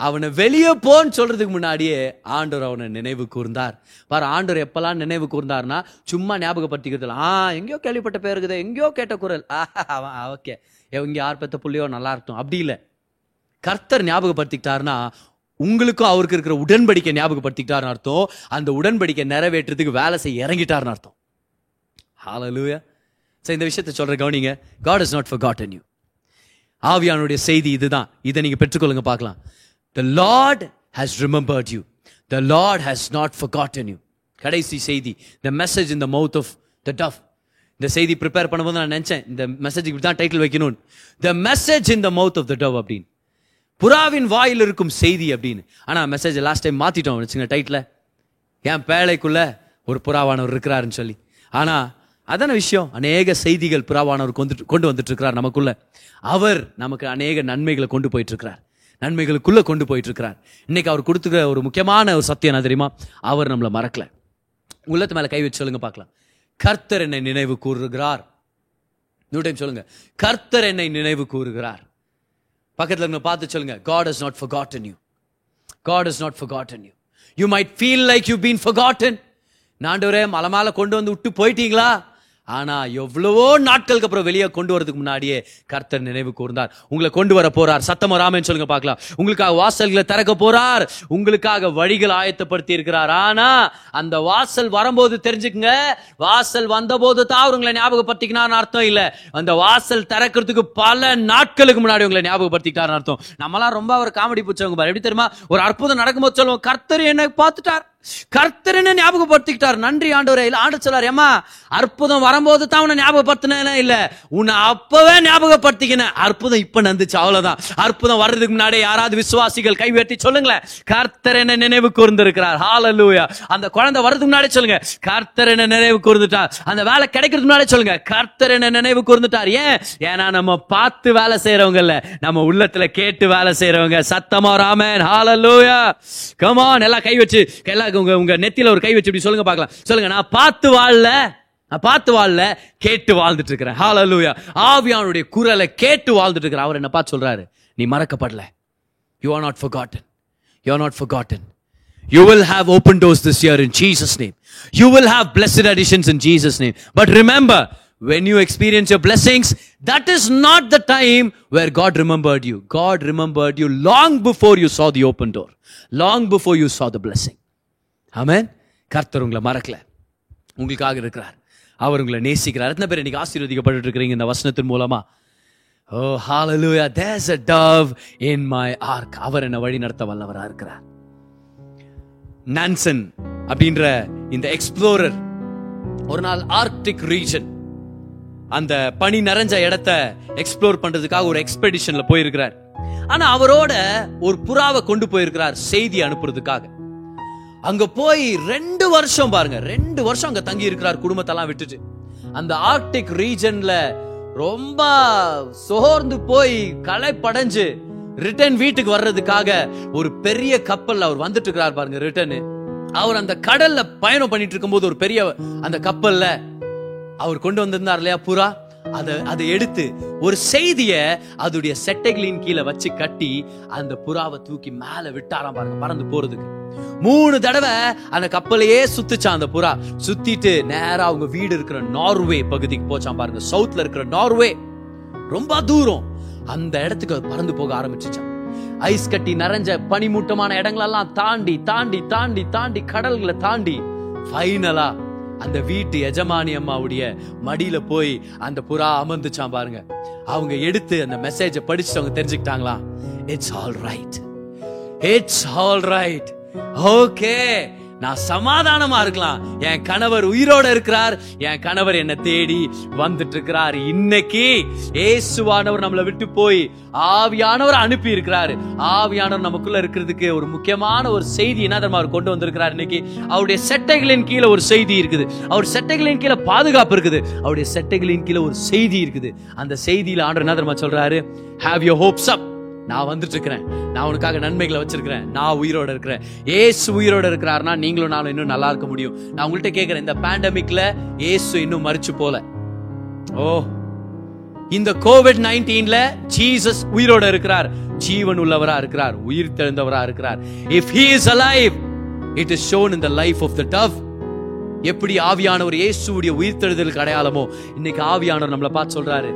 அவனை வெளியே போன்னு சொல்றதுக்கு முன்னாடியே ஆண்டவர் அவனை நினைவு கூர்ந்தார். பாரு ஆண்டவர் எப்பெல்லாம் நினைவு கூர்ந்தார்னா சும்மா ஞாபகப்படுத்திக்கிறது ஆ எங்கேயோ கேள்விப்பட்ட பேர் இருக்குது எங்கேயோ கேட்ட குரல். அவன் ஓகே. இங்க யார் பெற்ற புள்ளியோ நல்லா இருக்கட்டும். அப்படி இல்லை. கர்த்தர் ஞாபகப்படுத்திக்கிட்டாருன்னா உங்களுக்கும் அவருக்கு இருக்கிற உடன்படிக்கை ஞாபகப்படுத்திக்கிட்டாருன்னு அர்த்தம். அந்த உடன்படிக்கை நிறைவேற்றுறதுக்கு வேலை செய்ய இறங்கிட்டாருன்னு அர்த்தம். ஹalleluya சரி இந்த விஷயத்த சொல்ற கவனிங்க. Not is God and you ஆவியானுடைய செய்தி இதுதான். இதை நீங்க பெற்றுக்கொள்ளுங்க பார்க்கலாம். The lord lord remembered you you. Lord lord not not and you கடைசி செய்தி. The message in the mouth of the dove இந்த செய்தி ப்ரிப்பேர் பண்ணும்போது நான் நினைச்சேன் இந்த மெசேஜ் இப்படி தான் டைட்டில் வைக்கணும் the message in the mouth of the dove அப்படின்னு. புறாவின் வாயில் இருக்கும் செய்தி அப்படின்னு. ஆனால் மெசேஜ் லாஸ்ட் டைம் மாற்றிட்டோம் வச்சுங்க டைட்டில் என் பேழைக்குள்ளே ஒரு புறாவானவர் இருக்கிறாருன்னு சொல்லி. ஆனால் அதான விஷயம் அநேக செய்திகள் புறாவானவர் கொண்டு கொண்டு வந்துட்டு இருக்கிறார் நமக்குள்ள. அவர் நமக்கு அநேக நன்மைகளை கொண்டு போயிட்டு இருக்கிறார் கொண்டு போயிட்டு இருக்கிறார் இன்னைக்கு அவர் கொடுத்துக்கிற ஒரு முக்கியமான ஒரு சத்தியம் என்ன தெரியுமா? அவர் நம்மளை மறக்கல. உள்ளத்து மேலே கை வச்சு சொல்லுங்க பார்க்கலாம். கர்த்தர் என்னை நினைவு கூறுகிறார். இன்னொரு டைம் சொல்லுங்க. கர்த்தர் என்னை நினைவு கூறுகிறார். பக்கத்துல இருங்க பார்த்து சொல்லுங்க God has not forgotten you God has not forgotten you you might feel like you've been forgotten நாண்டவரே மலை மேல கொண்டு வந்து விட்டு போயிட்டீங்களா ஆனா எவ்வளவோ நாட்களுக்கு அப்புறம் வெளியே கொண்டு வரதுக்கு முன்னாடியே கர்த்தர் நினைவு கூர்ந்தார். உங்களை கொண்டு வர போறார். சத்தம ராமன் சொல்லுங்க பார்க்கலாம். உங்களுக்காக வாசல்களை திறக்க போறார். உங்களுக்காக வழிகள் ஆயத்தப்படுத்தி இருக்கிறார். ஆனா அந்த வாசல் வரும்போது தெரிஞ்சுக்குங்க வாசல் வந்தபோது தான் அவர் உங்களை ஞாபகப்படுத்திக்கினார்னு அர்த்தம் இல்ல. அந்த வாசல் திறக்கிறதுக்கு பல நாட்களுக்கு முன்னாடி உங்களை ஞாபகப்படுத்திக்கிட்டார்னு அர்த்தம். நம்மளாம் ரொம்ப அவர் காமெடி பிடிச்சவங்க பாரு. எப்படி தெரியுமா? ஒரு அற்புதம் நடக்கும்போது சொல்லுவோம் கர்த்தர் என்னை பார்த்துட்டார். கர்த்தர் என்ன ஞாபகப்படுத்திக்கிட்டார்? நன்றி ஆண்டவரே. இல்ல ஆண்டு சொல்லார் ஏமா அற்புதம் வரும்போது தான் உன்னை ஞாபகப்படுத்தினேன். இல்ல உன்னை அப்பவே ஞாபகப்படுத்திக்கின அற்புதம் இப்ப நந்துச்சு அவ்வளவுதான். அற்புதம் வர்றதுக்கு முன்னாடி யாராவது விசுவாசிகள் கை சொல்லுங்களேன். கர்த்தர் என்ன நினைவு கூர்ந்திருக்கிறார். ஹாலலூயா அந்த குழந்தை வர்றதுக்கு முன்னாடி சொல்லுங்க. கர்த்தர் என்ன நினைவு கூர்ந்துட்டார். அந்த வேலை கிடைக்கிறதுக்கு முன்னாடி சொல்லுங்க. கர்த்தர் என்ன நினைவு கூர்ந்துட்டார். ஏன்? ஏன்னா நம்ம பார்த்து வேலை செய்யறவங்க இல்ல. நம்ம உள்ளத்துல கேட்டு வேலை செய்யறவங்க சத்தமா ராமன் ஹாலலூயா கமான் எல்லாம் கை வச்சு எல்லாம் உங்க உங்க நெத்தியில ஒரு கை வச்சு இப்படி சொல்லுங்க பாக்கலாம் சொல்லுங்க நான் பார்த்து வாழல நான் பார்த்து வாழல கேட்டு வாழ்ந்துட்டு இருக்கிறேன் ஹாலலூயா ஆவியானுடைய குரலை கேட்டு வாழ்ந்துட்டு இருக்கிறேன் அவர் என்ன பார்த்து சொல்றாரு நீ மறக்கப்படல you are not for you are not for you will have open doors this year in Jesus name you will have blessed additions in Jesus name but remember when you experience your blessings, that is not the time where God remembered you God remembered you long before you saw the open door, long before you saw the blessing. ஆமேன். கர்த்தர் உங்களை மறக்கல. உங்களுக்காக இருக்கிறார். அவர் உங்களை நேசிக்கிறார். எத்தனை பேர் இன்னைக்கு ஆசீர்வதிக்கப்பட்டு இருக்கிறீங்க இந்த வசனத்தின் மூலமா? ஓ hallelujah there's a dove in my ark அவர் என்ன வழி நடத்த வல்லவராக இருக்கிறார். நான்சன் அப்படின்ற இந்த எக்ஸ்ப்ளோரர் ஒரு நாள் ஆர்க்டிக் ரீஜன் அந்த பனி நிறைஞ்ச இடத்த எக்ஸ்ப்ளோர் பண்றதுக்காக ஒரு எக்ஸ்பெடிஷன்ல போயிருக்கிறார். ஆனா அவரோட ஒரு புறாவை கொண்டு போயிருக்கிறார் செய்தி அனுப்புறதுக்காக. அங்க போய் ரெண்டு வருஷம் பாருங்க ரெண்டு வருஷம் அங்க தங்கி இருக்கிறார் குடும்பத்தெல்லாம் விட்டுட்டு. அந்த ஆர்க்டிக் ரீஜன்ல ரொம்ப சோர்ந்து போய் களைப்படைஞ்சு ரிட்டர்ன் வீட்டுக்கு வர்றதுக்காக ஒரு பெரிய கப்பல்ல அவர் வந்துட்டு இருக்கிறார் பாருங்க ரிட்டர்ன் அவர் அந்த கடல்ல பயணம் பண்ணிட்டு இருக்கும்போது ஒரு பெரிய அந்த கப்பல்ல அவர் கொண்டு வந்திருந்தார் இல்லையா புறா? அதை அதை எடுத்து ஒரு செய்திய அதோடைய செட்டைகளின் கீழே வச்சு கட்டி அந்த புறாவை தூக்கி மேல விட்டாராம் பாருங்க பறந்து போறதுக்கு. மூணு தடவை அந்த கப்பலையே சுத்துச்சான் அந்த புறா. சுத்திட்டு நேரா அவங்க வீடு இருக்கிற நார்வே பகுதிக்கு போச்சான் பாருங்க. சவுத்ல இருக்கிற நார்வே. ரொம்ப தூரம். அந்த இடத்துக்கு பறந்து போக ஆரம்பிச்சுச்சான். ஐஸ் கட்டி நிறைஞ்ச பனிமூட்டமான இடங்களெல்லாம் தாண்டி தாண்டி தாண்டி தாண்டி கடல்களை தாண்டி ஃபைனலா அந்த வீட்டு எஜமானி அம்மாவுடைய மடியில போய் அந்த புறா அமர்ந்துச்சான் பாருங்க. அவங்க எடுத்து அந்த மெசேஜை படிச்சு அவங்க தெரிஞ்சுக்கிட்டாங்களா it's all right it's all right okay நான் சமாதானமா இருக்கலாம். என் கணவர் உயிரோட இருக்கிறார். என் கணவர் என்ன தேடி வந்துட்டு இருக்கிறார் இன்னைக்கு ஏசுவானவர் நம்மளை விட்டு போய் ஆவியானவர் அனுப்பி இருக்கிறாரு ஆவியானவர் நமக்குள்ள இருக்கிறதுக்கு ஒரு முக்கியமான ஒரு செய்தி என்ன தெரியுமா? அவர் கொண்டு வந்திருக்கிறார் இன்னைக்கு. அவருடைய செட்டைகளின் கீழே ஒரு செய்தி இருக்குது. அவர் செட்டைகளின் கீழே பாதுகாப்பு இருக்குது. அவருடைய செட்டைகளின் கீழே ஒரு செய்தி இருக்குது. அந்த செய்தியில ஆண்டவர் என்ன தெரியுமா சொல்றாரு? ஹாவ் யோர் ஹோப்ஸ் அப் நான் வந்துட்டு இருக்கிறேன் நான் உனக்காக நன்மைகளை வச்சிருக்கிறேன். நான் உயிரோட இருக்கிறேன். ஏசு உயிரோட இருக்கிறாருன்னா நீங்களும் நானும் இன்னும் நல்லா இருக்க முடியும். நான் உங்கள்கிட்ட கேட்கிறேன் இந்த பேண்டமிக்ல ஏசு இன்னும் மறிச்சு போல. ஓ இந்த கோவிட் நைன்டீன்ல ஜீசஸ் உயிரோட இருக்கிறார். ஜீவன் உள்ளவரா இருக்கிறார். உயிர் தெழுந்தவரா இருக்கிறார். If he is alive it is shown in the life of the dove எப்படி ஆவியானவர் இயேசுடைய உயிர்த்தெழுதலுக்கு அடையாளமோ இன்னைக்கு ஆவியானவர் நம்மளை பார்த்து சொல்றாரு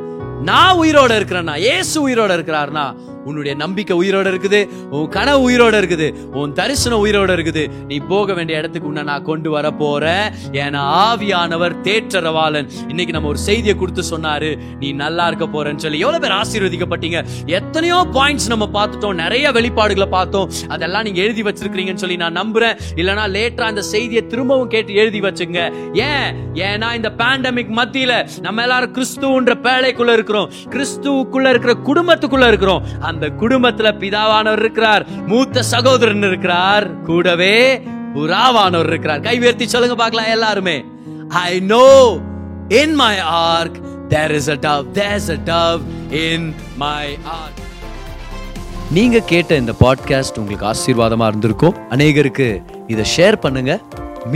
நான் உயிரோட இருக்கிறேன்னா இயேசு உயிரோட இருக்கிறாருனா உன்னுடைய நம்பிக்கை உயிரோட இருக்குது உன் கனவு உயிரோட இருக்குது உன் தரிசனம் உயிரோட இருக்குது. நீ போக வேண்டிய இடத்துக்கு உன்னை நான் கொண்டு வர போறேன். ஏன்னா ஆவியானவர் தேற்றரவாளன். இன்னைக்கு நம்ம ஒரு செய்தியை கொடுத்து சொன்னாரு நீ நல்லா இருக்க போறேன்னு சொல்லி. எவ்வளவு பேர் ஆசீர்வதிக்கப்பட்டீங்க? எத்தனையோ பாயிண்ட்ஸ் நம்ம பார்த்துட்டோம் நிறைய வெளிப்பாடுகளை பார்த்தோம். அதெல்லாம் நீங்க எழுதி வச்சிருக்கிறீங்கன்னு சொல்லி நான் நம்புறேன். இல்லைனா லேட்டரா அந்த செய்தியை திரும்பவும் கேட்டு எழுதி வச்சுங்க. ஏன்? ஏன்னா இந்த பேண்டமிக் மத்தியில நம்ம எல்லாரும் கிறிஸ்துவன்ற பேழைக்குள்ள இருக்கிறோம். கிறிஸ்துவுக்குள்ள இருக்கிற குடும்பத்துக்குள்ள இருக்கிறோம். அந்த அந்த குடும்பத்துல பிதாவானவர் இருக்கிறார் மூத்த சகோதரன் இருக்கிறார் கூடவே புறாவானவர் இருக்கிறார். கை உயர்த்தி சொல்லுங்க பார்க்கலாம் எல்லாருமே. I know in my ark there is a dove there's a dove in my ark நீங்க கேட்ட இந்த பாட்காஸ்ட் உங்களுக்கு ஆசீர்வாதமா இருந்திருக்கும். அநேகருக்கு இதை ஷேர் பண்ணுங்க.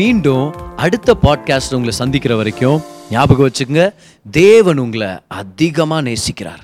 மீண்டும் அடுத்த பாட்காஸ்ட் உங்களை சந்திக்கிற வரைக்கும் ஞாபகம் வச்சுக்கோங்க. தேவன் உங்களை அதிகமா நேசிக்கிறார்.